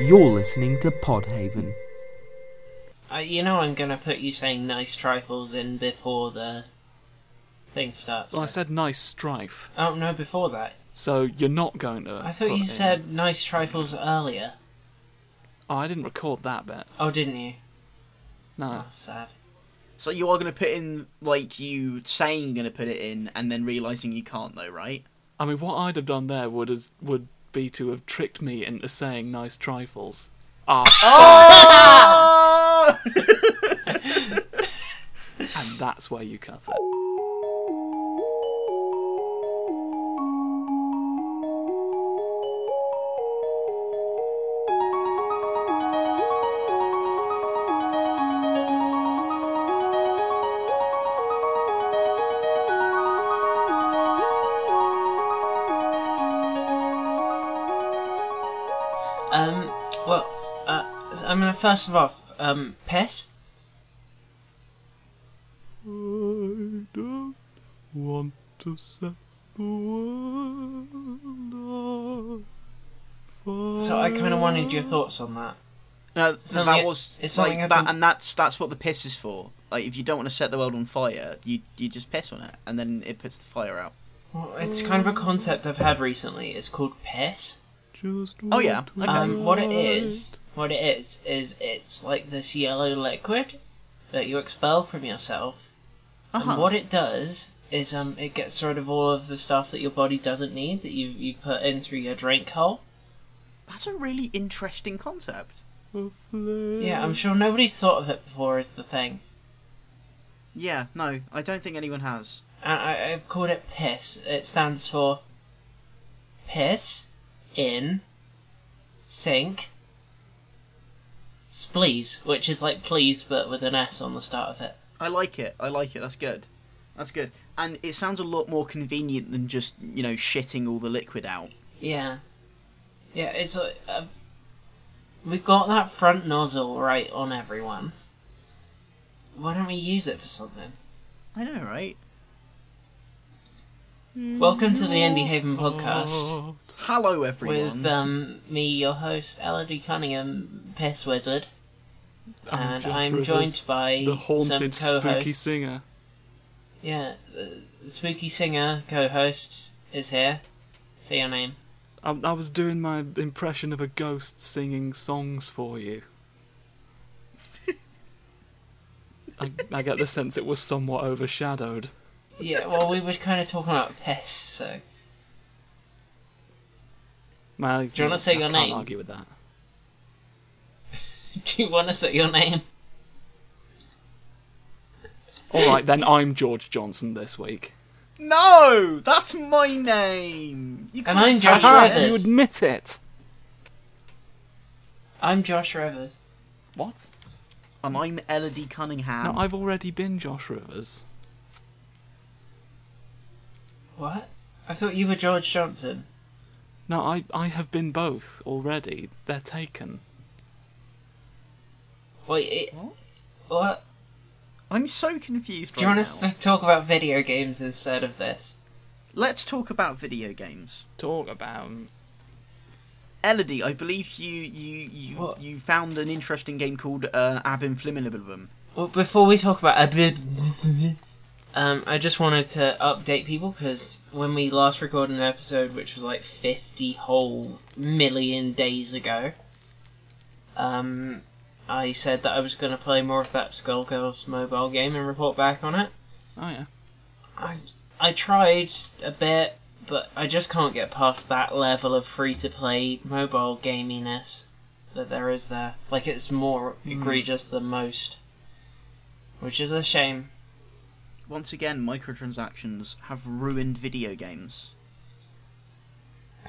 You're listening to Podhaven. Uh, you know I'm gonna put you saying nice trifles in before the thing starts. Well, I said nice strife. Oh no, before that. So you're not going to. I thought put you in- said nice trifles earlier. Oh, I didn't record that bit. Oh, didn't you? No. That's sad. So you are going to put in like you saying you're going to put it in, and then realizing you can't, though, right? I mean, what I'd have done there would is, would be to have tricked me into saying nice trifles. Ah, Oh! and that's where you cut it. First of all, um, piss? I don't want to set the world on. So I kind of wanted your thoughts on that. no, th- Something- that was it's like something that, been- and that's that's what the piss is for. Like, if you don't want to set the world on fire, you you just piss on it, and then it puts the fire out. Well, it's kind of a concept I've had recently. It's called piss. Just Oh, yeah, okay. Um, what it ride. is, what it is, is it's like this yellow liquid that you expel from yourself, Uh-huh. and what it does is um, it gets rid of all of the stuff that your body doesn't need that you you put in through your drink hole. That's a really interesting concept. Yeah, I'm sure nobody's thought of it before. Is the thing. Yeah, no, I don't think anyone has. I, I, I've called it piss. It stands for piss in sink spleeze, which is like please but with an S on the start of it. I like it. I like it. That's good. That's good. And it sounds a lot more convenient than just you know shitting all the liquid out. Yeah, yeah. It's like uh, we've got that front nozzle right on everyone. Why don't we use it for something? I know, right? Welcome to the Indie Haven podcast Hello, everyone. with um, me, your host, Elodie Cunningham, Piss Wizard. and Josh I'm Rivers, joined by the haunted some co-hosts. spooky singer. Yeah, the the spooky singer co-host is here. Say your name. I, I was doing my impression of a ghost singing songs for you. I, I get the sense it was somewhat overshadowed. Yeah, well, we were kind of talking about piss, so Well, Do you wanna say I your can't name? argue with that. do you want to say your name? All right, then I'm George Johnson this week. no, that's my name. You And I'm Josh that. Rivers. You admit it. I'm Josh Rivers. What? And I'm Elodie Cunningham. No, I've already been Josh Rivers. What? I thought you were George Johnson. No, I, I have been both already. They're taken. Wait, it, What? what? I'm so confused Do you right want us now. to talk about video games instead of this? Let's talk about video games. Talk about. Elodie, I believe you you you, What? you found an interesting game called uh, Abim Flimminibim. Well, before we talk about a bit, um, I just wanted to update people because when we last recorded an episode, which was like fifty whole million days ago, um, I said that I was going to play more of that Skullgirls mobile game and report back on it. Oh, yeah. I I tried a bit, but I just can't get past that level of free to play mobile gaminess that there is there. Like it's more egregious than most, which is a shame. Once again, microtransactions have ruined video games.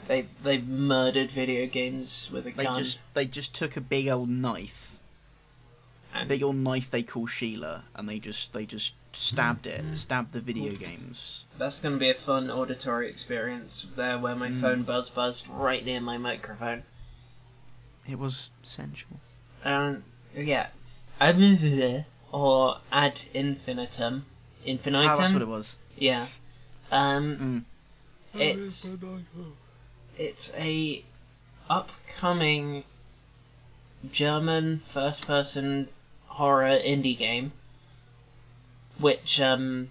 They they've murdered video games with a They gun. just they just took a big old knife, a and big old knife they call Sheila, and they just they just stabbed it, stabbed the video games. That's going to be a fun auditory experience there, where my Mm. phone buzz buzzed right near my microphone. It was sensual. Um, yeah, I'm or ad infinitum, infinitum. Ah, that's what it was. Yeah. Um, Mm. it's it's a upcoming German first person horror indie game, which, um,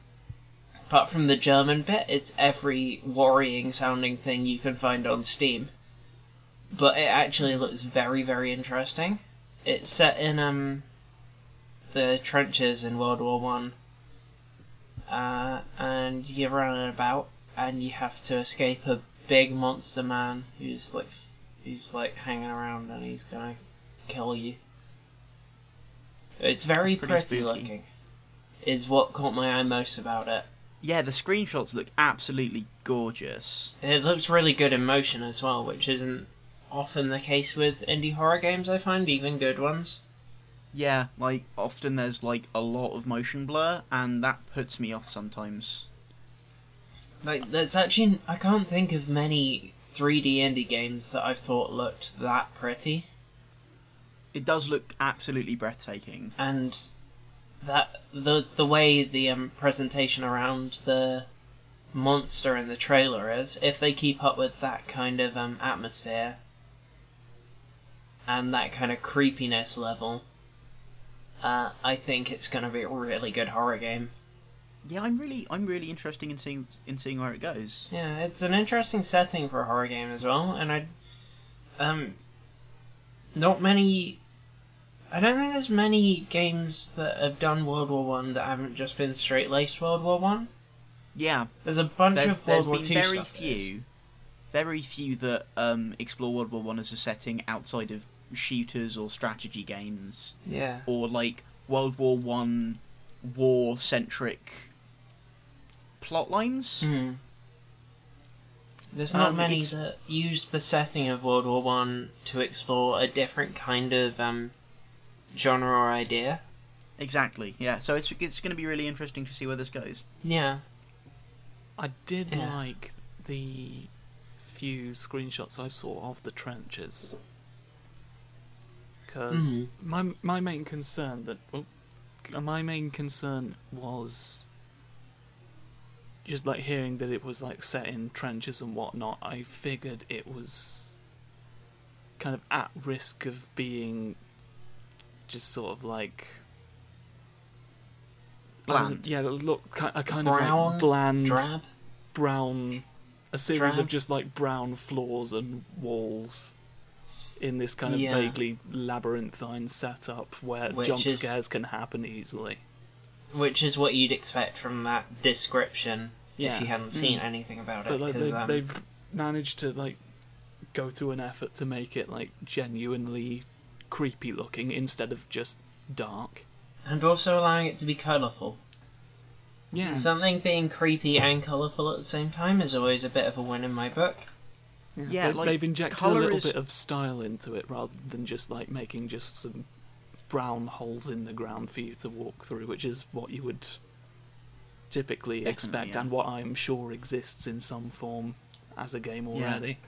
apart from the German bit, it's every worrying sounding thing you can find on Steam. But it actually looks very, very interesting. It's set in, um, the trenches in World War One. Uh, and you're running about, and you have to escape a big monster man who's like he's like hanging around and he's gonna kill you. It's very That's pretty pretty, looking. Is what caught my eye most about it. Yeah, the screenshots look absolutely gorgeous. It looks really good in motion as well, which isn't often the case with indie horror games. I find even good ones. Yeah, like often there's like a lot of motion blur, and that puts me off sometimes. Like there's actually I can't think of many 3D indie games that I've thought looked that pretty. It does look absolutely breathtaking. and that the the way the um, presentation around the monster in the trailer is, if they keep up with that kind of um, atmosphere and that kind of creepiness level, uh, I think it's going to be a really good horror game. Yeah, I'm really, I'm really interested in seeing in seeing where it goes. Yeah, it's an interesting setting for a horror game as well, and I, um, not many. I don't think there's many games that have done World War One that haven't just been straight laced World War One. Yeah, There's a bunch there's, of World War Two very stuff that is. few, very few that um, explore World War One as a setting outside of shooters or strategy games, Yeah. or like World War One war centric plot lines. Hmm. There's not Um, many it's- that use the setting of World War One to explore a different kind of um, genre or idea. Exactly. Yeah. So it's it's going to be really interesting to see where this goes. Yeah. I did Yeah. like the few screenshots I saw of the trenches. Because Mhm. my my main concern that well, my main concern was just like hearing that it was like set in trenches and whatnot. I figured it was kind of at risk of being just sort of like Bland. yeah, look a kind Brown, of like bland Drab. brown, a series Drab? of just like brown floors and walls in this kind of Yeah. vaguely labyrinthine setup where Which jump is- scares can happen easily. Which is what you'd expect from that description Yeah. if you hadn't seen anything about it. But like 'cause, they, um, they've managed to like go to an effort to make it like genuinely creepy looking instead of just dark. and also allowing it to be colourful. Yeah. Something being creepy and colourful at the same time is always a bit of a win in my book. Yeah, they, like, they've injected a little is- bit of style into it rather than just like making just some brown holes in the ground for you to walk through, which is what you would typically Definitely, expect yeah. and what I'm sure exists in some form as a game already.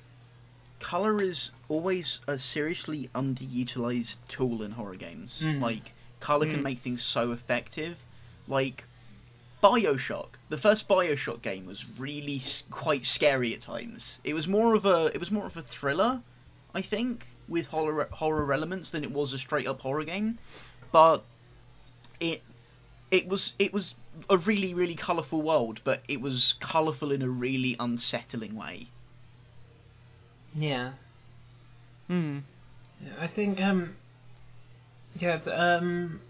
color is always a seriously underutilized tool in horror games. Mm. Like color can Mm. make things so effective. Like BioShock, the first BioShock game was really s- quite scary at times. It was more of a it was more of a thriller, I think, with horror horror elements than it was a straight up horror game. But it it was it was a really really colorful world, but it was colorful in a really unsettling way. Yeah. Hmm. I think um yeah th- um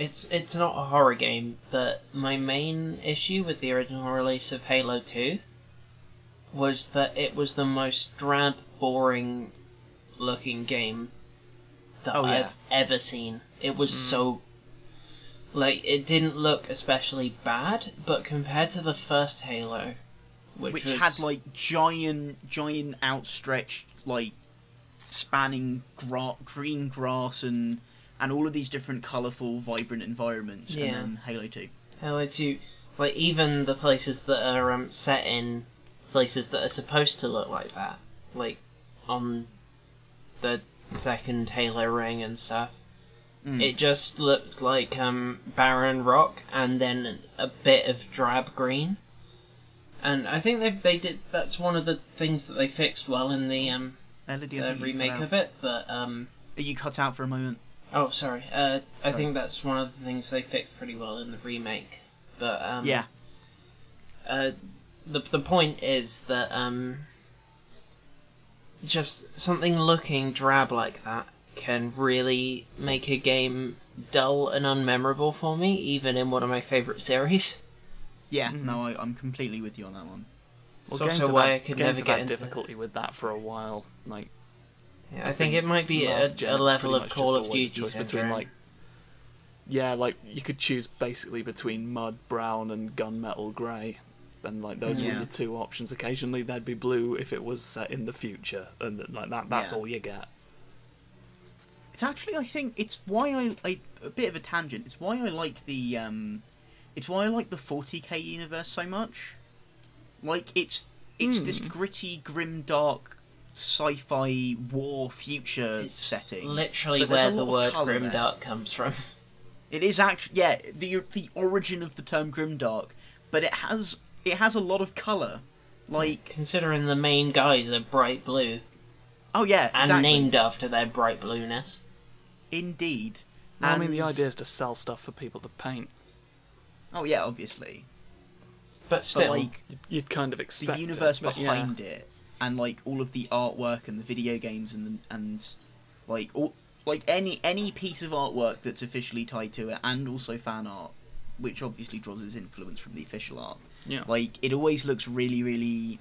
it's it's not a horror game, but my main issue with the original release of Halo 2 was that it was the most drab, boring looking game that Oh. I've ever seen. It was mm. so like it didn't look especially bad, but compared to the first Halo, which, which, was had like giant, giant outstretched, like spanning gra- green grass and and all of these different colourful, vibrant environments. Yeah. And then Halo Two. Halo 2, like even the places that are um, set in places that are supposed to look like that, like on the second Halo ring and stuff, Mm. it just looked like um, barren rock and then a bit of drab green. And I think they they did. That's one of the things that they fixed well in the um, I the remake of it. But um, Are you cut out for a moment? Oh, sorry. Uh, I Sorry. think that's one of the things they fixed pretty well in the remake. But um, yeah. Uh, the the point is that um, just something looking drab like that can really make a game dull and unmemorable for me, even in one of my favorite series. Yeah. Mhm. No, I, I'm completely with you on that one. It's games also have why had- I could games never have get had into. difficulty with that for a while. Like Yeah, I think it might be a, a level of much Call of Duty between like yeah, like you could choose basically between mud brown and gunmetal grey. And like those were Yeah. your two options. Occasionally there'd be blue if it was set in the future, and like that that's Yeah. all you get. It's actually, I think, it's why I, I a bit of a tangent. It's why I like the, um, it's why I like the 40k universe so much. Like it's, it's this Hmm. gritty, grim, dark, sci-fi war future it's setting. literally but there's a where the word colour there. grimdark comes from. It is actually, yeah, the the origin of the term grimdark, but it has it has a lot of color. Like, Considering the main guys are bright blue oh yeah, and exactly. named after their bright blueness. Indeed. Well, I mean, the idea is to sell stuff for people to paint. Oh yeah, obviously. But But still, like, You'd, you'd kind of expect the universe it, but yeah. behind it and like all of the artwork and the video games and the, and like all like any any piece of artwork that's officially tied to it and also fan art which obviously draws its influence from the official art Yeah. like it always looks really really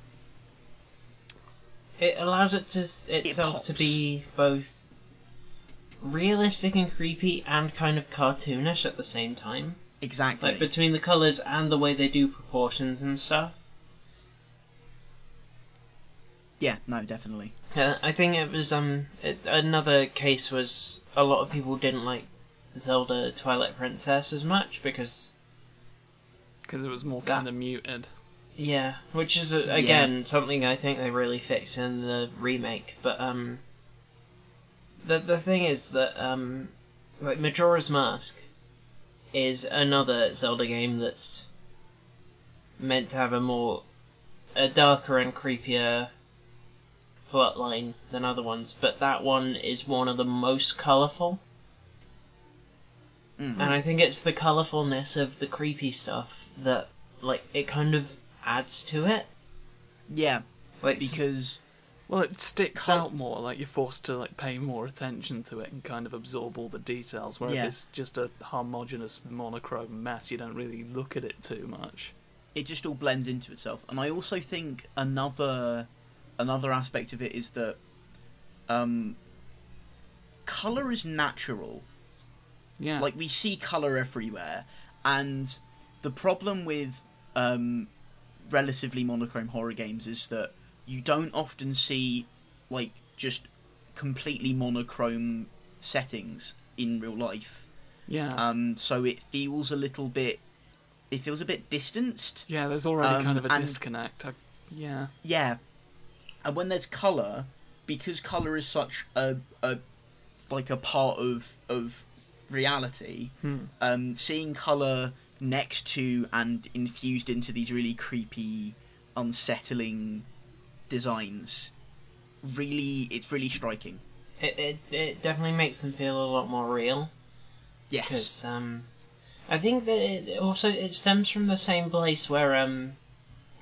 it allows it to itself to be both realistic and creepy and kind of cartoonish at the same time. exactly Like between the colors and the way they do proportions and stuff. Yeah no definitely Uh, I think it was um it, another case was a lot of people didn't like Zelda Twilight Princess as much because because it was more kind of muted. yeah, which is uh, again something I think they really fixed in the remake. But um, the the thing is that um, like Majora's Mask is another Zelda game that's meant to have a more a darker and creepier plotline than other ones, but that one is one of the most colourful. Mhm. And I think it's the colourfulness of the creepy stuff that, like, it kind of adds to it. yeah Like, because Well, it sticks Col- out more. Like you're forced to like pay more attention to it and kind of absorb all the details. Where Yeah. it's just a homogenous monochrome mess, you don't really look at it too much. it just all blends into itself. And I also think another another aspect of it is that um, color is natural. Yeah. Like we see color everywhere, and the problem with um, relatively monochrome horror games is that you don't often see like just completely monochrome settings in real life. yeah. Um, so it feels a little bit. It feels a bit distanced. yeah. There's already um, kind of a disconnect. I, yeah. Yeah, and when there's color, because color is such a, a like a part of of reality, Hmm. um, seeing color next to and infused into these really creepy, unsettling designs, really, it's really striking. it, it, it definitely makes them feel a lot more real. Yes. Because, um, I think that it also it stems from the same place where, um,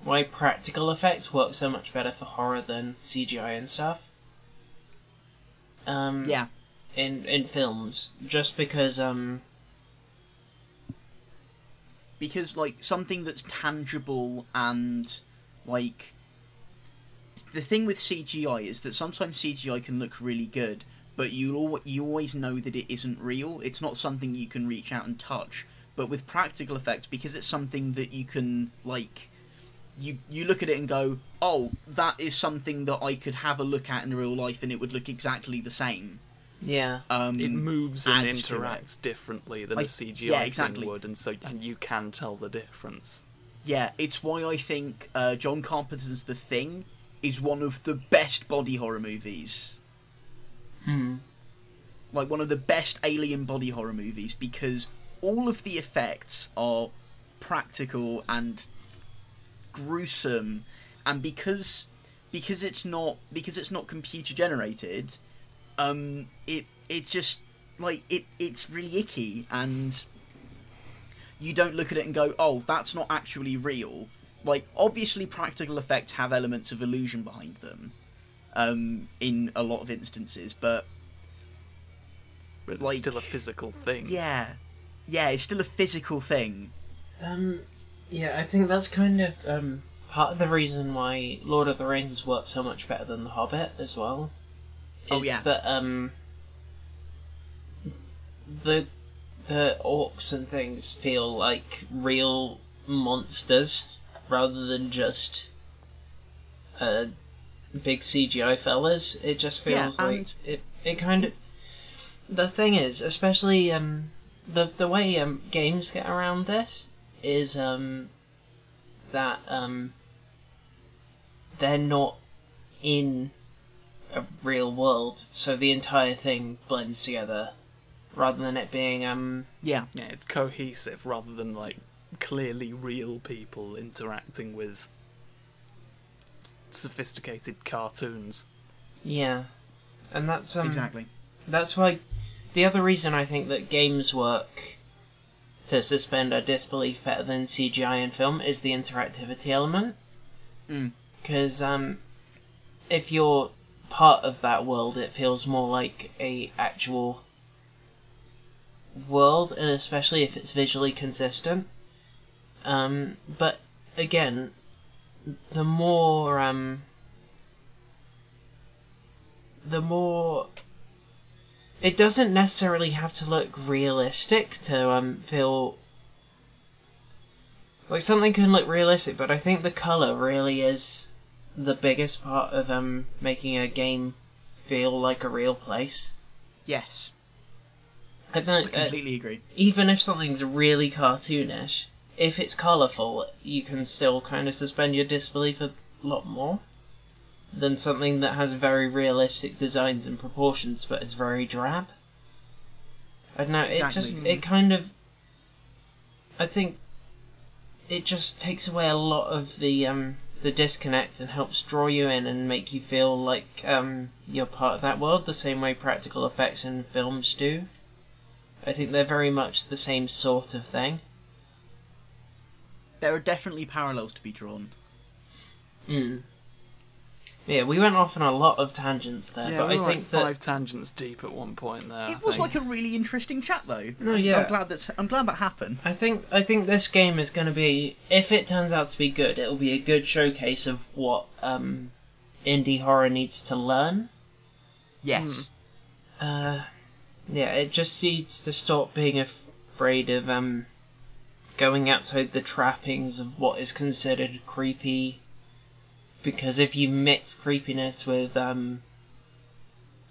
why practical effects work so much better for horror than CGI and stuff. Um, Yeah. in in films, just because um because like something that's tangible and like the thing with CGI is that sometimes CGI can look really good, but you you always know that it isn't real. It's not something you can reach out and touch. But with practical effects, because it's something that you can like, you you look at it and go, oh, that is something that I could have a look at in real life, and it would look exactly the same. yeah Um, it moves and adds to it. interacts differently than Like, a CGI yeah, thing would, and so and you can tell the difference. Yeah, it's why I think uh, John Carpenter's The Thing is one of the best body horror movies. hmm. Like one of the best alien body horror movies because all of the effects are practical and gruesome and because because it's not because it's not computer generated um it it's just like it it's really icky and you don't look at it and go oh that's not actually real. Like obviously practical effects have elements of illusion behind them um in a lot of instances but But it's Like- still a physical thing. yeah. Yeah it's still a physical thing. Um, yeah, I think that's kind of um, part of the reason why Lord of the Rings works so much better than The Hobbit as well. Oh, is yeah. that um, the the orcs and things feel like real monsters rather than just uh, big CGI fellas. It just Yeah, feels like it. It kind of. The thing is, especially um, the the way um, games get around this is um, that um, they're not in a real world, so the entire thing blends together, rather than it being um, yeah. Yeah, it's cohesive rather than like clearly real people interacting with sophisticated cartoons. yeah, and that's um, exactly. That's why the other reason I think that games work to suspend our disbelief better than CGI in film is the interactivity element. Mm. Because um, if you're part of that world, it feels more like a actual world, and especially if it's visually consistent. Um, but again, the more um, the more it doesn't necessarily have to look realistic to um feel like something can look realistic, but I think the color really is the biggest part of um making a game feel like a real place. yes. I i don't, uh, completely agree. even if something's really cartoonish, if it's colourful, you can still kind of suspend your disbelief a lot more than something that has very realistic designs and proportions but is very drab. I don't know, it just, it kind of. I think it just takes away a lot of the, um, the disconnect and helps draw you in and make you feel like um, you're part of that world the same way practical effects in films do. I think they're very much the same sort of thing. there are definitely parallels to be drawn Mm. Yeah, we went off on a lot of tangents there, yeah, but we I were think like that five tangents deep at one point there. I it was think. like a really interesting chat though No, yeah. i'm glad that's i'm glad that happened I think I think this game is going to be, if it turns out to be good, it will be a good showcase of what um, indie horror needs to learn. yes Uh, yeah, it just needs to stop being afraid of um, going outside the trappings of what is considered creepy. Because if you mix creepiness with um,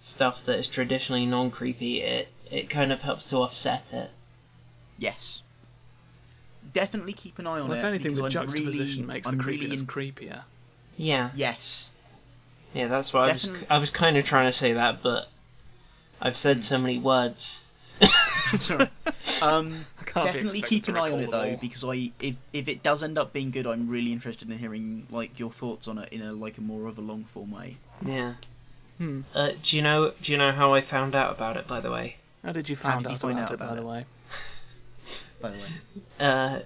stuff that is traditionally non creepy, it, it kind of helps to offset it. Yes. Definitely keep an eye on Well, it. if anything, the I'm juxtaposition really- makes I'm the really creepiness in- creepier. Yeah, Yes. yeah, that's what I was. I was kind of trying to say that, but I've said so many words. Sorry. um, I can't be definitely keep an eye on it though, all. because I if if it does end up being good, I'm really interested in hearing like your thoughts on it in a like a more of a long form way. Yeah. Hmm. Uh, do you know? Do you know how I found out about it? By the way. How did you find did you out find about out it, by about the way? By the way.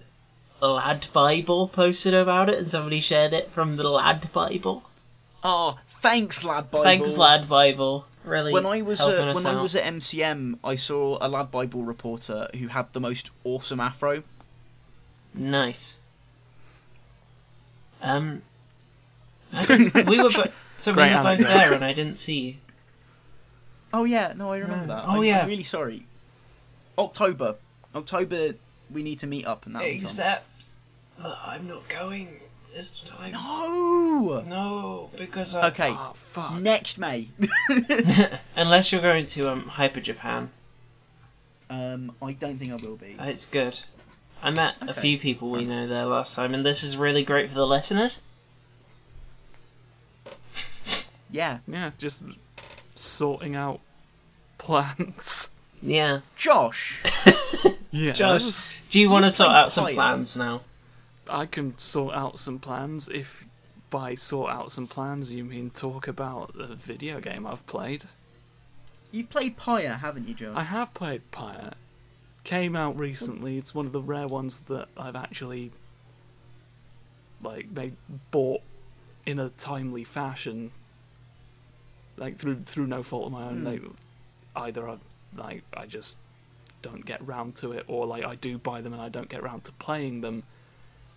uh, Lad Bible posted about it, and somebody shared it from the Lad Bible. Oh, thanks, lad Bible. Thanks, Lad Bible. Really. When I was us when I was at MCM, I saw a lad Bible reporter who had the most awesome afro. nice. Um, I we were bo- so we were both there, and I didn't see you. Oh yeah, no, I remember No. that. Oh, I'm, yeah. I'm really sorry. October, October, we need to meet up and that. Except, I'm not going this time. no. No, because I, Okay, Oh, fuck. next May. unless you're going to um Hyper Japan, um, I don't think I will be. it's good. I met a few people we know there last time, and this is really great for the listeners. Yeah, Yeah, just sorting out plans. Yeah. Josh. yeah. Josh. Do you Do want to sort play out some Pyre? plans now? I can sort out some plans if by sort out some plans you mean talk about the video game I've played. You've played Pyre, haven't you, John? I have played Pyre. Came out recently. It's one of the rare ones that I've actually like they bought in a timely fashion, like through through no fault of my own. Hmm. Like either I like I just don't get round to it, or like I do buy them and I don't get round to playing them.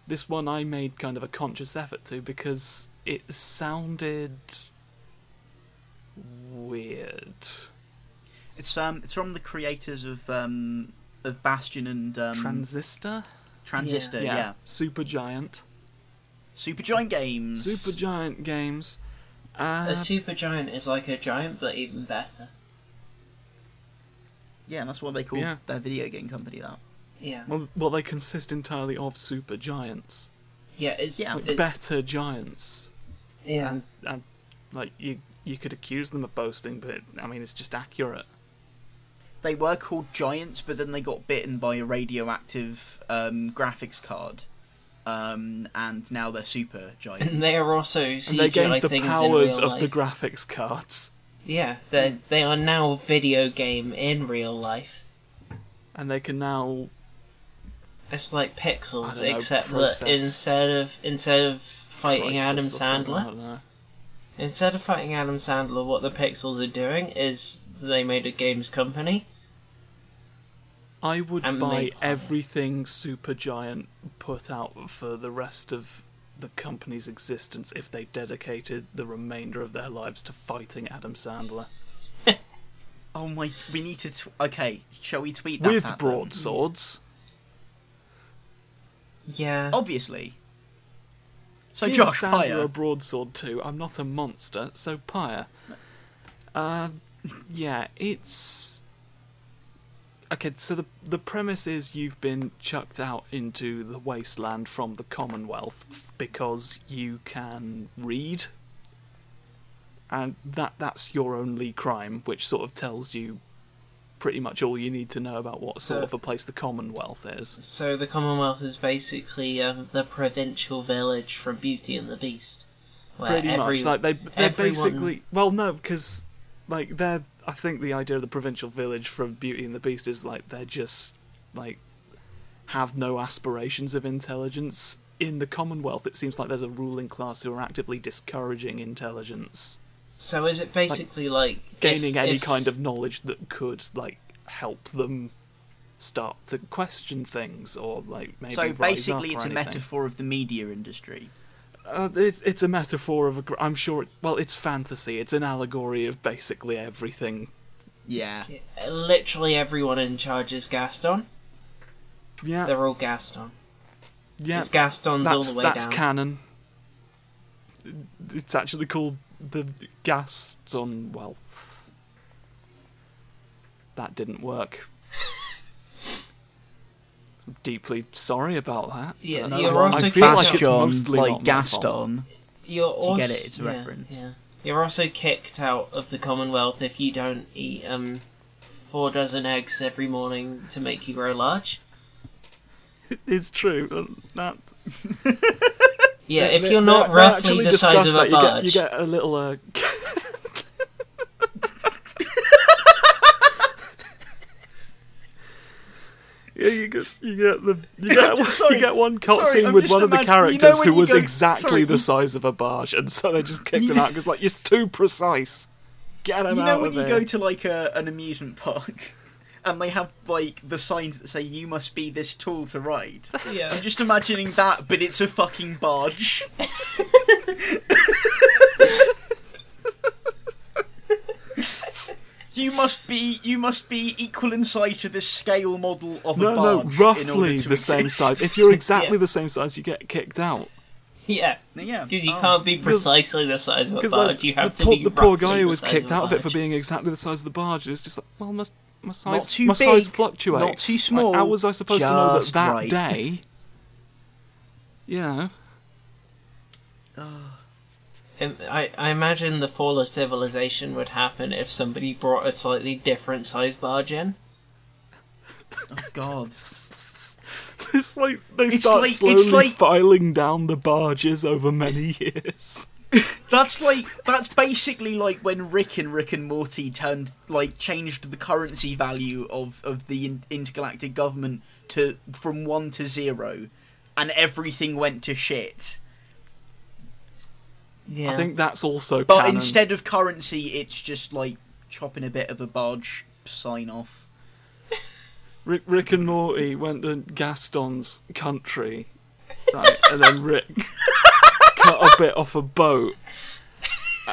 This one I made kind of a conscious effort to because it sounded weird. It's um, it's from the creators of um, of Bastion and um, Transistor, Transistor. Yeah. Super Giant, Supergiant Games. Super Giant Games. Uh, A super giant is like a giant, but even better. Yeah, that's what they call Yeah. their video game company. That. Yeah, well, well, they consist entirely of super giants, yeah, it's, Yeah. like it's better giants, yeah. and and like you you could accuse them of boasting, but I mean it's just accurate. They were called Giants, but then they got bitten by a radioactive um, graphics card, um, and now they're Super Giant. And they are also And they gained the things powers in real of the graphics cards, yeah, they they are now video game in real life. and they can now It's like Pixels, don't know, except process- that instead of instead of fighting process Adam or something, I Sandler, instead of fighting Adam Sandler, what the Pixels are doing is they made a games company. I would And buy make- everything Supergiant put out for the rest of the company's existence if they dedicated the remainder of their lives to fighting Adam Sandler Oh my! We need to. T- okay, shall we tweet that with at them? broadswords. Yeah, Obviously. So Give Josh Sandler Pyre. a broadsword too. I'm not a monster, so Pyre. Uh, yeah, it's okay. So the the premise is you've been chucked out into the wasteland from the Commonwealth because you can read, and that that's your only crime, which sort of tells you pretty much all you need to know about what sort So- of a place the Commonwealth is. So the Commonwealth is basically um, the provincial village from Beauty and the Beast. Pretty every, much like they they're everyone- basically well no because like they're i think the idea of the provincial village from beauty and the beast is like they're just like have no aspirations of intelligence in the commonwealth it seems like there's a ruling class who are actively discouraging intelligence So is it basically like, gaining if, any if- kind of knowledge that could like help them start to question things or like maybe So rise basically, up or it's a anything. metaphor of the media industry. Uh, it's, it's a metaphor of a. gr- I'm sure. It, well, it's fantasy. It's an allegory of basically everything. Yeah. Literally everyone in charge is Gaston. Yeah, They're all Gaston. yeah. It's Gaston's all That's the way that's down. canon. It's actually called the Gaston. Well, that didn't work. Deeply sorry about that. Yeah, but you're I, also I feel like it's out- mostly like not my. Gaston. You're also, get it, it's a yeah, reference. Yeah. You're also kicked out of the Commonwealth if you don't eat um four dozen eggs every morning to make you grow large. It's true. uh, That Yeah, They- if you're not they- they roughly actually the size of a that. You barge, get, you get a little. Uh, Yeah, you get you get the you get just- sorry, you get one sorry, cutscene with one of the imag- you know characters who was go- exactly sorry, the size of a barge, and so they just kicked him out because like it's too precise. Get him You out know when you there. go to like a, an amusement park, and they have like the signs that say "You must be this tall to ride." yeah. I'm just imagining that, but it's a fucking barge. you must be you must be equal in size to this scale model of no, a no, barge. in order roughly to the same size. If you're exactly Yeah. the same size, you get kicked out. yeah, yeah, because you oh. can't be precisely the size of a barge. like, you have the, to poor, be the poor guy who was kicked out of it for being exactly the size of the barge is just like, well, my, my size, too my size big, fluctuates. not too Like, small, how was I supposed to know that that right. day? You know, Um, I, I imagine the fall of civilization would happen if somebody brought a slightly different size barge in. Oh god. it's like they It's start like- slowly like- filing down the barges over many years. That's like that's basically like when Rick and Rick and Morty turned like changed the currency value of of the in- intergalactic government to from 1 to 0 and everything went to shit. Yeah. I think that's also But canon. instead of currency it's just like chopping a bit of a barge sign off. Rick, Rick and Morty went to Gaston's country, right, and then Rick cut a bit off a boat,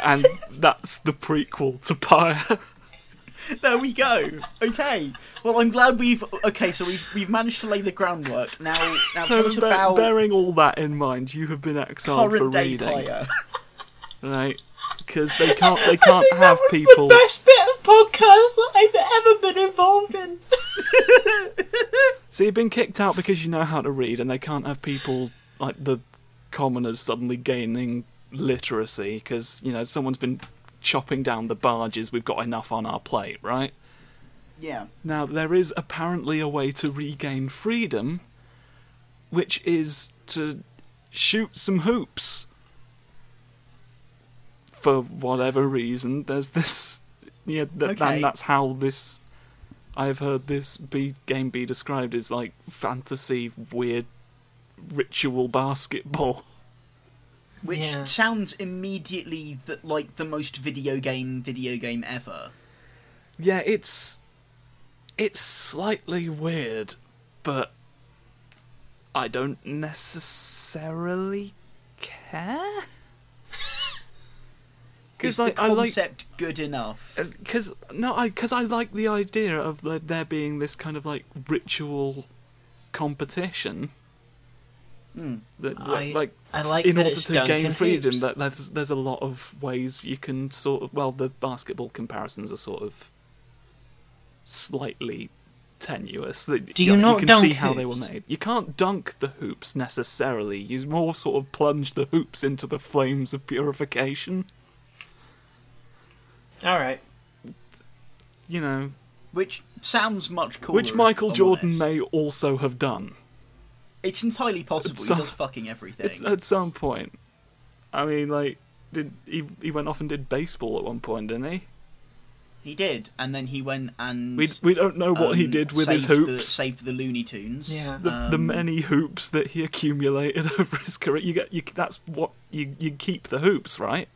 and that's the prequel to Pyre. There we go. Okay. Well, I'm glad we've okay. So we've we've managed to lay the groundwork. Now, now tell us So, about bearing all that in mind, you have been exiled for day reading, player. right? Because they can't they can't have people. the best bit of podcast that I've ever been involved in. So you've been kicked out because you know how to read, and they can't have people like the commoners suddenly gaining literacy because you know someone's been chopping down the barges. We've got enough on our plate, right? Yeah. Now there is apparently a way to regain freedom, which is to shoot some hoops. For whatever reason, there's this. Yeah, th- Okay. and that's how this. I've heard this be game be described as like fantasy weird ritual basketball. Which Yeah. sounds immediately that like the most video game video game ever. Yeah, it's it's slightly weird, but I don't necessarily care. Is Because the like I like concept good enough? Uh, because no, I because I like the idea of the, there being this kind of like ritual competition. Hmm. That, I- like I like in order to gain freedom, Hoops. that there's there's a lot of ways you can sort of well the basketball comparisons are sort of slightly tenuous. That Do you know you not can dunk see how they were made. You can't dunk the hoops necessarily. You more sort of plunge the hoops into the flames of purification. All right. You know, Which sounds much cooler. which Michael Jordan honest. may also have done It's entirely possible. Some- he does fucking everything. It's at some point. I mean, like, did he he went off and did baseball at one point, didn't he? He did, and then he went and We we don't know what he um, did with his saved The, hoops. saved the Looney Tunes. Yeah. the, the Um, many hoops that he accumulated over his career. You get you. That's what you you keep the hoops, right?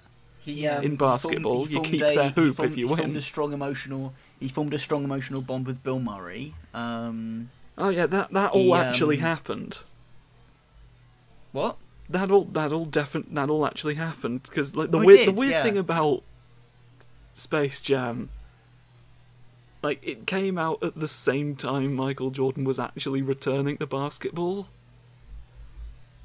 He, In um, he basketball, formed- he you keep a- their hoop formed- if you he formed a strong emotional. He formed a strong emotional bond with Bill Murray. Um, Oh yeah, that that all He, actually um, happened. what? That all that all definite that all actually happened because like the Oh, weird did, the weird yeah. thing about Space Jam. Like it came out at the same time Michael Jordan was actually returning to basketball.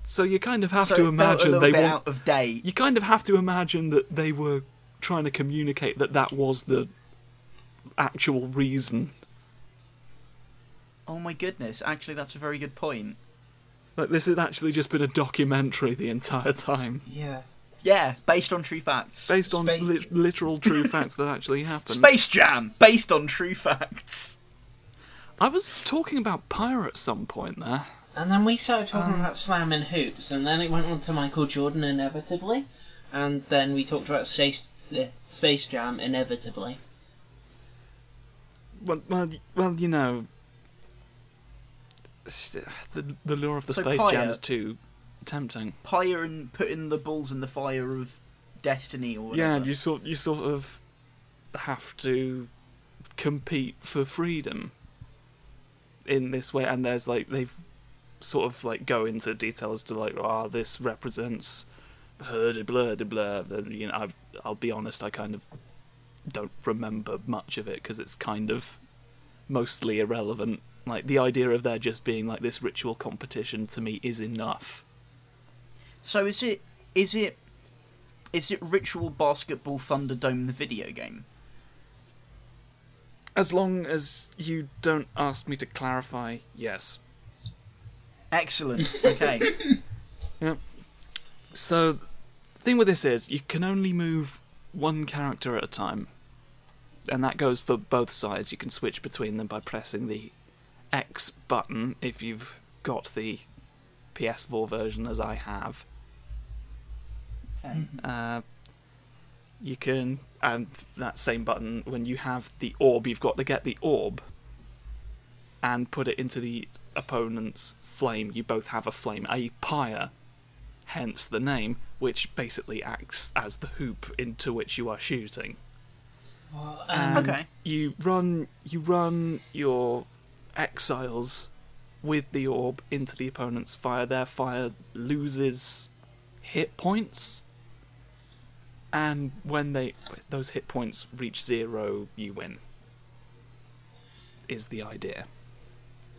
So you kind of have so to it felt a imagine they want out of date. you kind of have to imagine that they were trying to communicate that that was the actual reason. Oh my goodness! Actually, that's a very good point. Like this had actually just been a documentary the entire time, Yeah. Yeah, based on true facts. based on Spa- li- literal true facts that actually happened. Space Jam, based on true facts. I was talking about Pyre at some point there. And then we started talking Um, about slamming hoops, and then it went on to Michael Jordan inevitably, and then we talked about Space, uh, Space Jam inevitably. Well, well, well, you know, the the lure of the So Space Pyre- Jam is too tempting. Pyre and putting the balls in the fire of destiny or Yeah, you sort you sort of have to compete for freedom in this way, and there's like they've sort of like go into detail as to like, ah, this represents blah blah blah. Then, You know, I've, I'll be honest, I kind of don't remember much of it because it's kind of mostly irrelevant. Like the idea of there just being like this ritual competition to me is enough. So is it is it is it ritual basketball Thunderdome the video game? As long as you don't ask me to clarify, yes. Excellent. Okay. So, the thing with this is, you can only move one character at a time. And that goes for both sides. You can switch between them by pressing the X button if you've got the PS4 version, as I have. Okay. Uh, you can, and that same button, when you have the orb, you've got to get the orb and put it into the opponent's flame. You both have a flame, a pyre, hence the name, which basically acts as the hoop into which you are shooting. Well, And um, Okay. You run, you run your exiles with the orb into the opponent's fire. Their fire loses hit points, and when they those hit points reach zero, you win. Is the idea?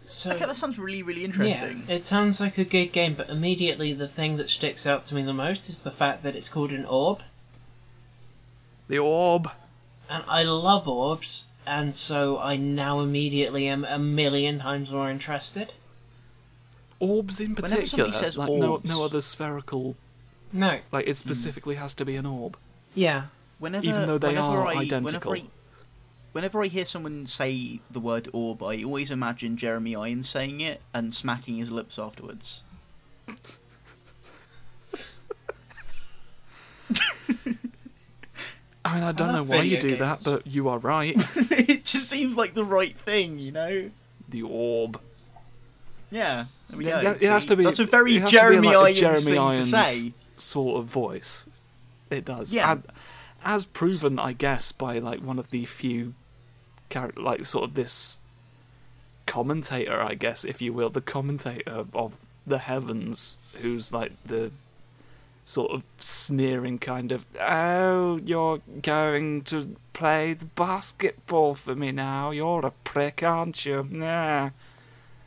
so Okay, that sounds really, really interesting. yeah, interesting. it sounds like a good game, but immediately the thing that sticks out to me the most is the fact that it's called an orb, The orb. and I love orbs, and so I now immediately am a million times more interested. Orbs in Whenever particular, somebody says like no, orbs- no other spherical, No, like it hmm. specifically has to be an orb. yeah, Whenever, Even though they whenever are I, identical. Whenever I, whenever I hear someone say the word orb, I always imagine Jeremy Irons saying it and smacking his lips afterwards. I mean, I don't I know why you do that, but you are right. it just seems like the right thing, you know? the orb. Yeah, there we Yeah, go. it has to be. That's a very it has to be Jeremy like Irons Jeremy thing Irons to say. sort of voice. It does. Yeah. And as proven, I guess, by like one of the few, char- like sort of this commentator, I guess, if you will, the commentator of the heavens, who's like the sort of sneering kind of, oh, you're going to play the basketball for me now. You're a prick, aren't you? Nah.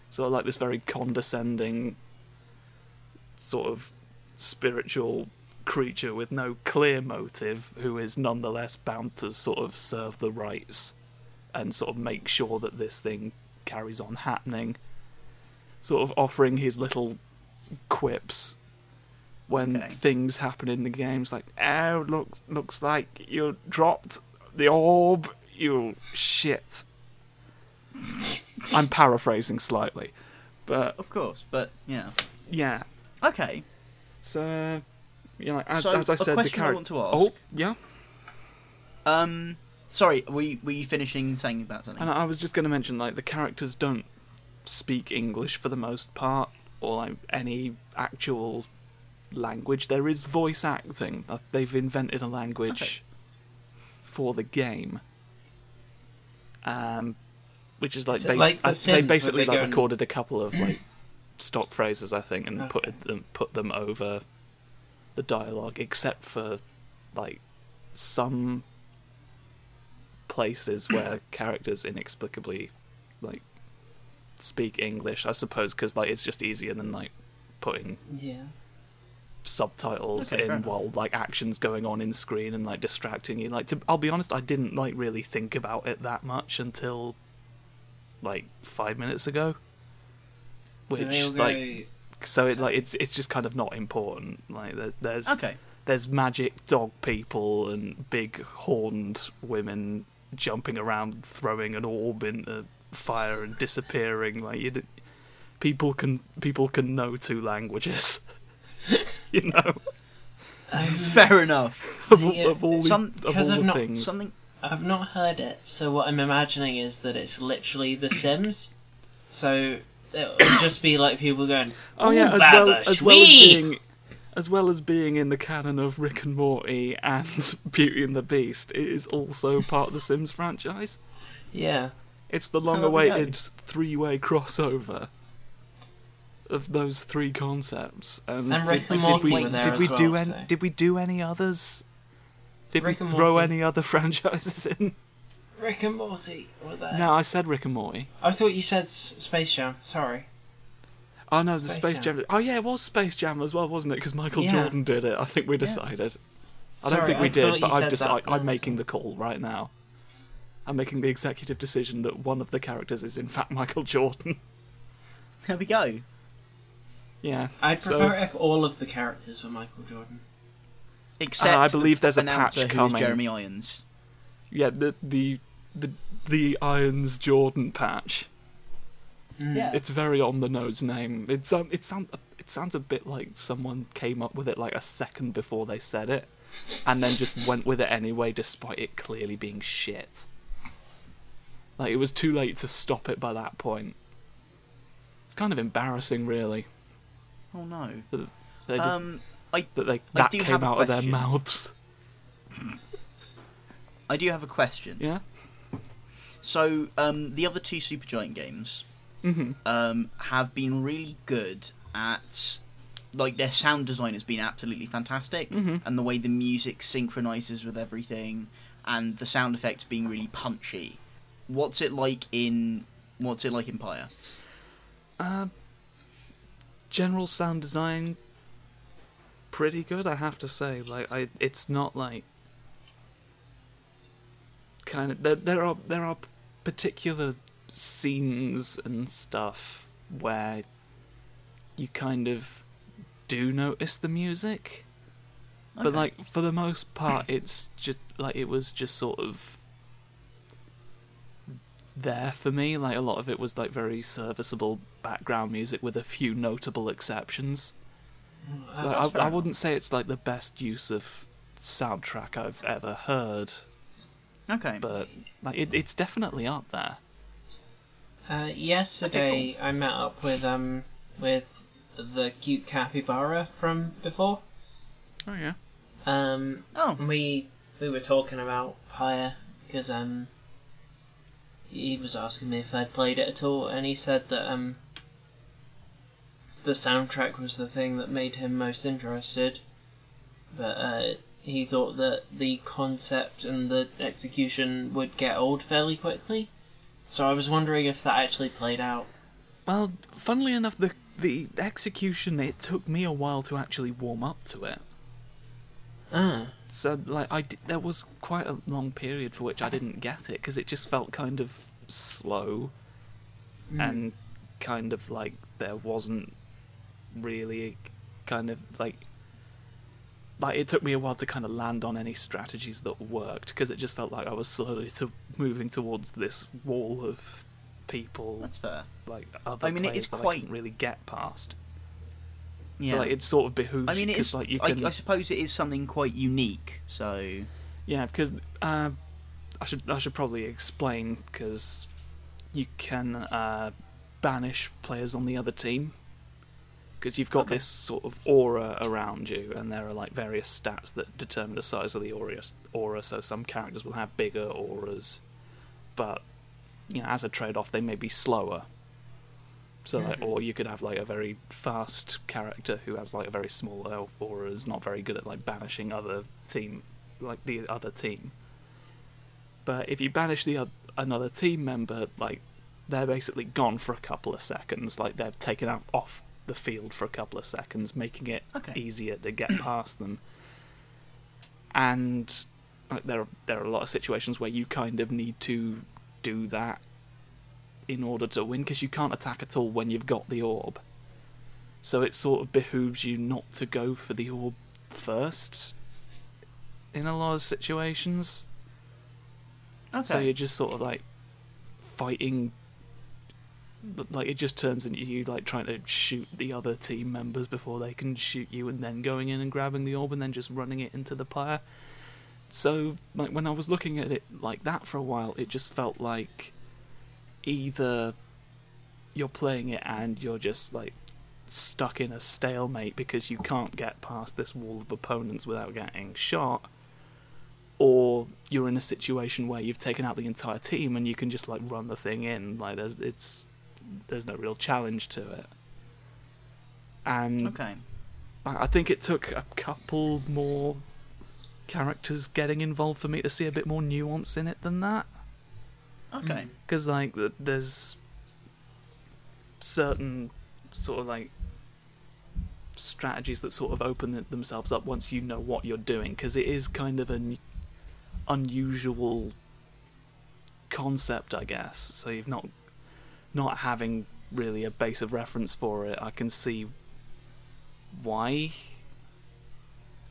Sort of like this very condescending, sort of spiritual creature with no clear motive, who is nonetheless bound to sort of serve the rights and sort of make sure that this thing carries on happening. Sort of offering his little quips when Okay. things happen in the games, like, "Oh, looks looks like you dropped the orb, you shit." I'm paraphrasing slightly, but Of course, but yeah. yeah. Okay. So, you know, as, So, as I said, the character. want to ask. Oh, yeah. Um, sorry, were you, were you finishing saying about something? And I was just going to mention, like, the characters don't speak English for the most part, or like any actual language. There is voice acting. Uh, They've invented a language Okay. for the game, um, which is like, Is ba- like The uh, they basically they like and- recorded a couple of like stock phrases, I think, and put them put them over the dialogue, except for like some places where characters inexplicably like speak English. I suppose because like it's just easier than like putting yeah. Subtitles Okay, in while like actions going on in screen and like distracting you. Like to, I'll be honest, I didn't like really think about it that much until like five minutes ago. Which like go- so it like it's it's just kind of not important. Like there, there's okay. there's magic dog people and big horned women jumping around, throwing an orb into fire and disappearing. Like you, people can people can know two languages. you know, um, Fair enough. of, The, all- of all the, some- of because all I've the not- things. Something. I've not heard it, so what I'm imagining is that it's literally The Sims. So it'll just be like people going, Oh yeah, as well as well as being as well as being in the canon of Rick and Morty and Beauty and the Beast, it is also part of the Sims franchise. Yeah. It's the long-awaited three-way crossover of those three concepts. And, And Rick did, and did we were there did as we do any so- did we do any others? Did Rick we throw any other franchises in? Rick and Morty were there. No, I said Rick and Morty. I thought you said S- Space Jam. Sorry. Oh no, the Space Space Jam. Jam. Oh yeah, it was Space Jam as well, wasn't it? Because Michael Yeah. Jordan did it. I think we decided. I don't Sorry, think we I did, but I've decided. I'm making the call right now. I'm making the executive decision that one of the characters is in fact Michael Jordan. There we go. Yeah. I'd So- prefer it if all of the characters were Michael Jordan. Except Uh, I believe the there's a patch who is coming. Jeremy Irons. Yeah, the the the the Irons Jordan patch. Mm. Yeah. It's very on the nose name. It's um, it sound it sounds a bit like someone came up with it like a second before they said it, and then just went with it anyway, despite it clearly being shit. Like it was too late to stop it by that point. It's kind of embarrassing, really. Oh no. That just, Um, I that they I that came out of their mouths. I do have a question. Yeah. So, um, the other two Supergiant games Mm-hmm. um, have been really good at like their sound design has been absolutely fantastic Mhm. and the way the music synchronizes with everything and the sound effects being really punchy what's it like in what's it like in Pyre Uh, general sound design, pretty good, I have to say. Like, I, it's not like kind of there. There are there are particular scenes and stuff where you kind of do notice the music, but like for the most part, it's just like it was just sort of there for me. Like a lot of it was like very serviceable background music with a few notable exceptions. Uh, So I, I wouldn't say it's like the best use of soundtrack I've ever heard, okay but like it, it's definitely up there. Uh, yesterday I met up with um with the cute capybara from before. Oh yeah. Um, oh we we were talking about Pyre because um he was asking me if I'd played it at all, and he said that um the soundtrack was the thing that made him most interested, but uh, he thought that the concept and the execution would get old fairly quickly. So I was wondering if that actually played out. Well, funnily enough, the the execution it took me a while to actually warm up to it. Ah, So like I di- there was quite a long period for which I didn't get it because it just felt kind of slow and kind of like there wasn't really kind of like like it took me a while to kind of land on any strategies that worked because it just felt like I was slowly to moving towards this wall of people that's fair. like other I mean, it is quite- really get past. Yeah So like it sort of behooves I mean it is like you I, can I suppose it is something quite unique so Yeah, because uh, I should I should probably explain because you can uh, banish players on the other team because you've got Okay. this sort of aura around you, and there are like various stats that determine the size of the aura. Aura, so some characters will have bigger auras, but you know, as a trade-off, they may be slower. So, like, or you could have like a very fast character who has like a very small au- aura, is not very good at like banishing other team, like the other team. But if you banish the oth- another team member, like they're basically gone for a couple of seconds, like they're taken out off the field for a couple of seconds, making it Okay. easier to get past them. And like, there are there are a lot of situations where you kind of need to do that in order to win because you can't attack at all when you've got the orb. So it sort of behooves you not to go for the orb first in a lot of situations. okay So you're just sort of like fighting. Like it just turns into you like trying to shoot the other team members before they can shoot you, and then going in and grabbing the orb and then just running it into the player. So like when I was looking at it like that for a while, it just felt like either you're playing it and you're just like stuck in a stalemate because you can't get past this wall of opponents without getting shot or you're in a situation where you've taken out the entire team and you can just like run the thing in. Like there's it's there's no real challenge to it. And okay. I I think it took a couple more characters getting involved for me to see a bit more nuance in it than that okay. Mm. Because like th- there's certain sort of like strategies that sort of open th- themselves up once you know what you're doing because it is kind of an unusual concept i guess. So you've not not having really a base of reference for it i can see why.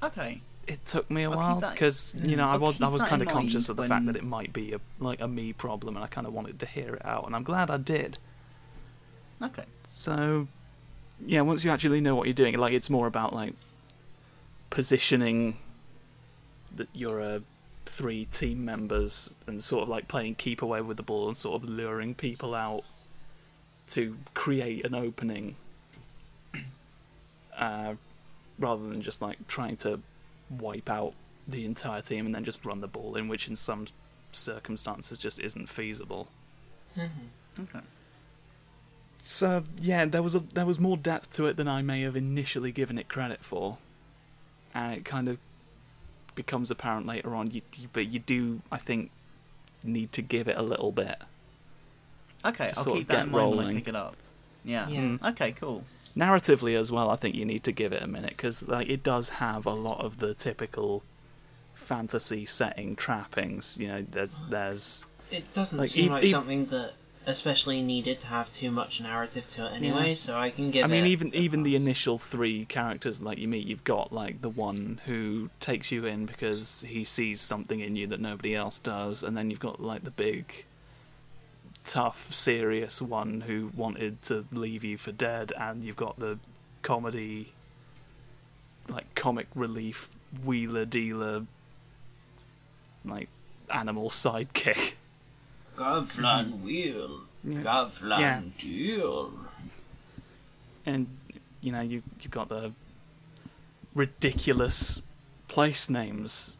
Okay it took me a I'll while because you know I I'll was I was kind of conscious of the fact that it might be a like a me problem, and I kind of wanted to hear it out, and I'm glad I did. okay So, yeah, once you actually know what you're doing, like it's more about like positioning that you're uh, three team members and sort of like playing keep away with the ball and sort of luring people out to create an opening, uh, rather than just like trying to wipe out the entire team and then just run the ball in, which in some circumstances just isn't feasible. Okay. So yeah, there was a there was more depth to it than I may have initially given it credit for, and it kind of becomes apparent later on. You, you but you do, I think, need to give it a little bit. Okay, I'll keep that in get mind when I rolling. pick it up. Yeah. Yeah. Mm. Okay, cool. Narratively as well, I think you need to give it a minute because like it does have a lot of the typical fantasy setting trappings. You know, there's there's It doesn't Like, seem e- like e- something that especially needed to have too much narrative to it anyway, Yeah. so I can give I mean, even even the initial three characters like you meet, you've got like the one who takes you in because he sees something in you that nobody else does, and then you've got like the big, tough, serious one who wanted to leave you for dead, and you've got the comedy, like comic relief wheeler dealer, like animal sidekick. Govlan mm-hmm. wheel, Yeah. Govlan Yeah. deal. and you know you you've got the ridiculous place names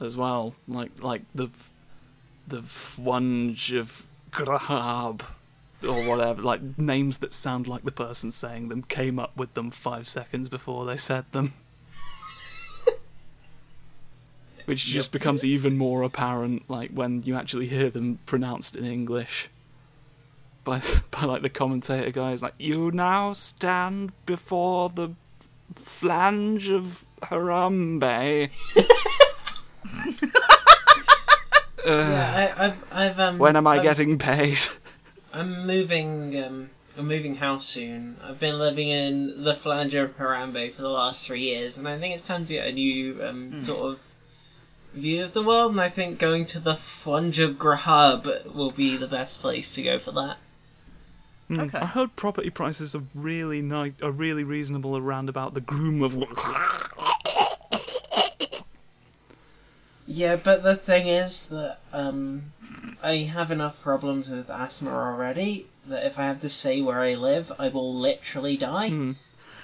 as well, like like the the Wunge of Grahab or whatever, like names that sound like the person saying them came up with them five seconds before they said them. Which just becomes even more apparent, like when you actually hear them pronounced in English by by like the commentator guys like you now stand before the flange of Harambe. Uh, yeah, I, I've, I've, um. when am I I've- getting paid? I'm moving, um, I'm moving house soon. I've been living in the Flanger of Harambe for the last three years, and I think it's time to get a new, um, Hmm. sort of view of the world, and I think going to the Flanger of Grahab will be the best place to go for that. Hmm, Okay. I heard property prices are really nice, are really reasonable around about the groom of. Yeah, but the thing is that um, I have enough problems with asthma already that if I have to say where I live, I will literally die. Hmm.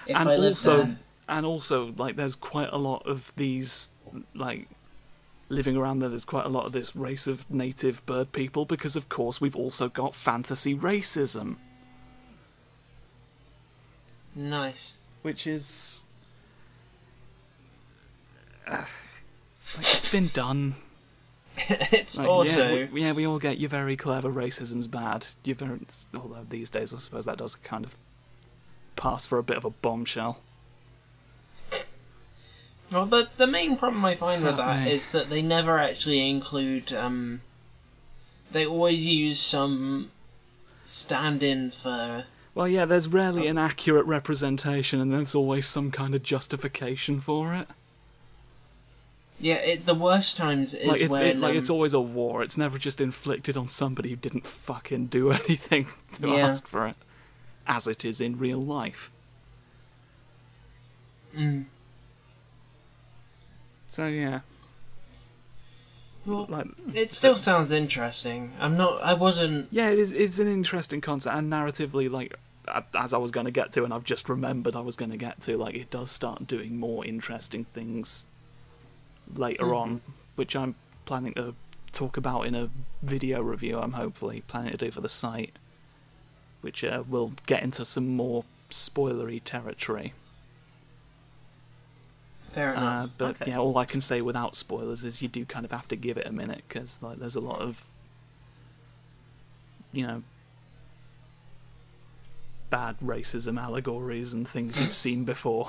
If and I live also, there. and also, like, there's quite a lot of these, like, living around there. There's quite a lot of this race of native bird people because, of course, we've also got fantasy racism, Nice. which is. Like, it's been done. it's Like, also yeah we, yeah, we all get you're very clever. Racism's bad. You're very, although these days I suppose that does kind of pass for a bit of a bombshell. Well, the the main problem I find with that me. is that they never actually include. Um, they always use some stand-in for. Well, yeah, there's rarely an accurate representation, and there's always some kind of justification for it. Yeah, it, the worst times is like it's when it, like um, it's always a war. It's never just inflicted on somebody who didn't fucking do anything to Yeah. ask for it, as it is in real life. mm, So yeah, well, like it still sounds interesting. I'm not. I wasn't. yeah, it is. It's an interesting concept, and narratively, like as I was going to get to, and I've just remembered I was going to get to, like it does start doing more interesting things later on, which I'm planning to talk about in a video review. I'm hopefully planning to do for the site, which uh, will get into some more spoilery territory. Fair Uh, enough. but Okay. yeah, all I can say without spoilers is you do kind of have to give it a minute because like there's a lot of you know bad racism allegories and things you've seen before.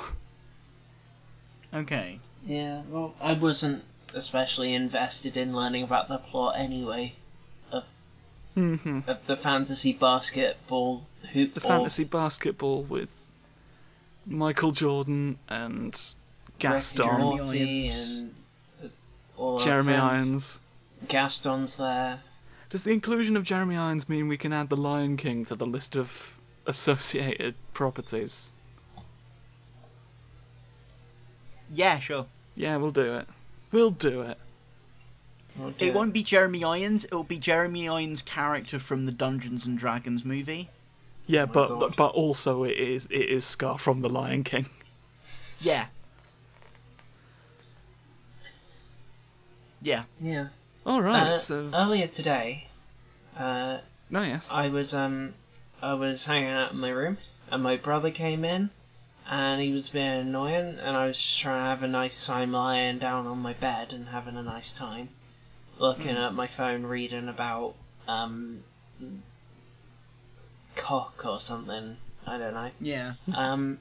Okay. Yeah. Well, I wasn't especially invested in learning about the plot anyway hmm of the fantasy basketball hoop. The ball. fantasy basketball with Michael Jordan and Gaston, Jeremy and uh, all our Jeremy. Irons. Gaston's there. Does the inclusion of Jeremy Irons mean we can add the Lion King to the list of associated properties. Yeah, sure. Yeah, we'll do it. We'll do it. We'll do It won't be Jeremy Irons. It'll be Jeremy Irons' character from the Dungeons and Dragons movie. Yeah, Oh but God. but also it is it is Scar from the Lion King. Yeah. Yeah. Yeah. All right. Uh, so Earlier today, uh, no, yes. I was um, I was hanging out in my room, and my brother came in, and he was being annoying, and I was just trying to have a nice time lying down on my bed and having a nice time, looking at my phone, reading about um, cock or something. I don't know. Yeah. Um,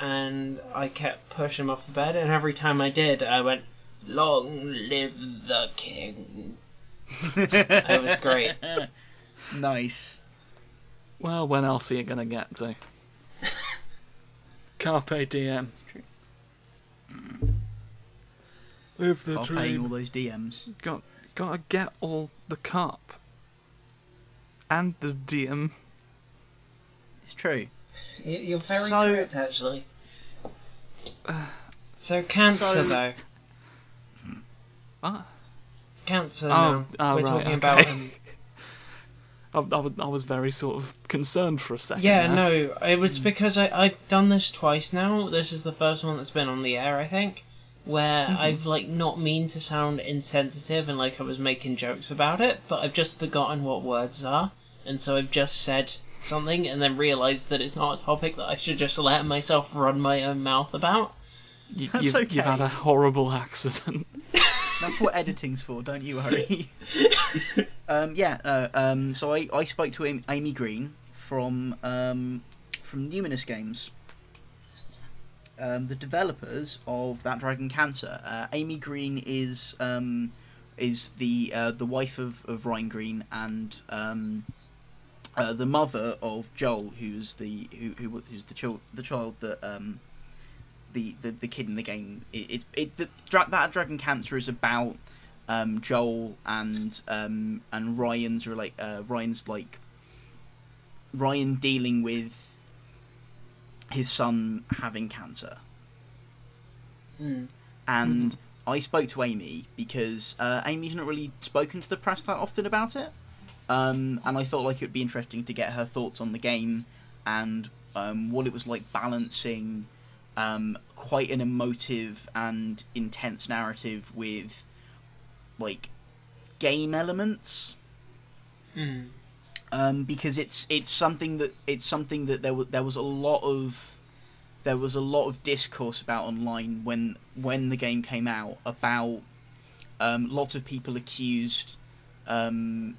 and I kept pushing him off the bed, and every time I did, I went, "Long live the king." It was great. Nice. Well, when else are you gonna get to? Carpe diem. Mm. Live the While paying all those DMs. Got gotta get all the carp. And the DM. It's true. Y- You're very So- correct, actually. So cancer, So- though. Hmm. What? Cancer. Oh, now. oh, We're right, talking okay. about. Um, I, I, was, I was very sort of concerned for a second. yeah, there. no, it was hmm. because I I've done this twice now. This is the first one that's been on the air, I think, where hmm. I've like not mean to sound insensitive and like I was making jokes about it, but I've just forgotten what words are, and so I've just said something and then realised that it's not a topic that I should just let myself run my own mouth about. You, That's you've, you've okay. had a horrible accident. That's what editing's for, don't you worry. um, yeah, uh, um, so I, I spoke to Amy, Green from um, from Numinous Games, um, the developers of That Dragon Cancer. Uh, Amy Green is um, is the uh, the wife of, of Ryan Green and um, uh, the mother of Joel, who's the who, who who's the child the child that um, the, the, the kid in the game. It, it, it the, that Dragon Cancer is about um, Joel and um, and Ryan's relate uh, Ryan's like Ryan dealing with his son having cancer. Mm. And I spoke to Amy because uh, Amy's not really spoken to the press that often about it. Um, and I thought like it would be interesting to get her thoughts on the game and um, what it was like balancing um, quite an emotive and intense narrative with like game elements Mm. um, because it's it's something that it's something that there was there was a lot of there was a lot of discourse about online when when the game came out about um, lots of people accused um,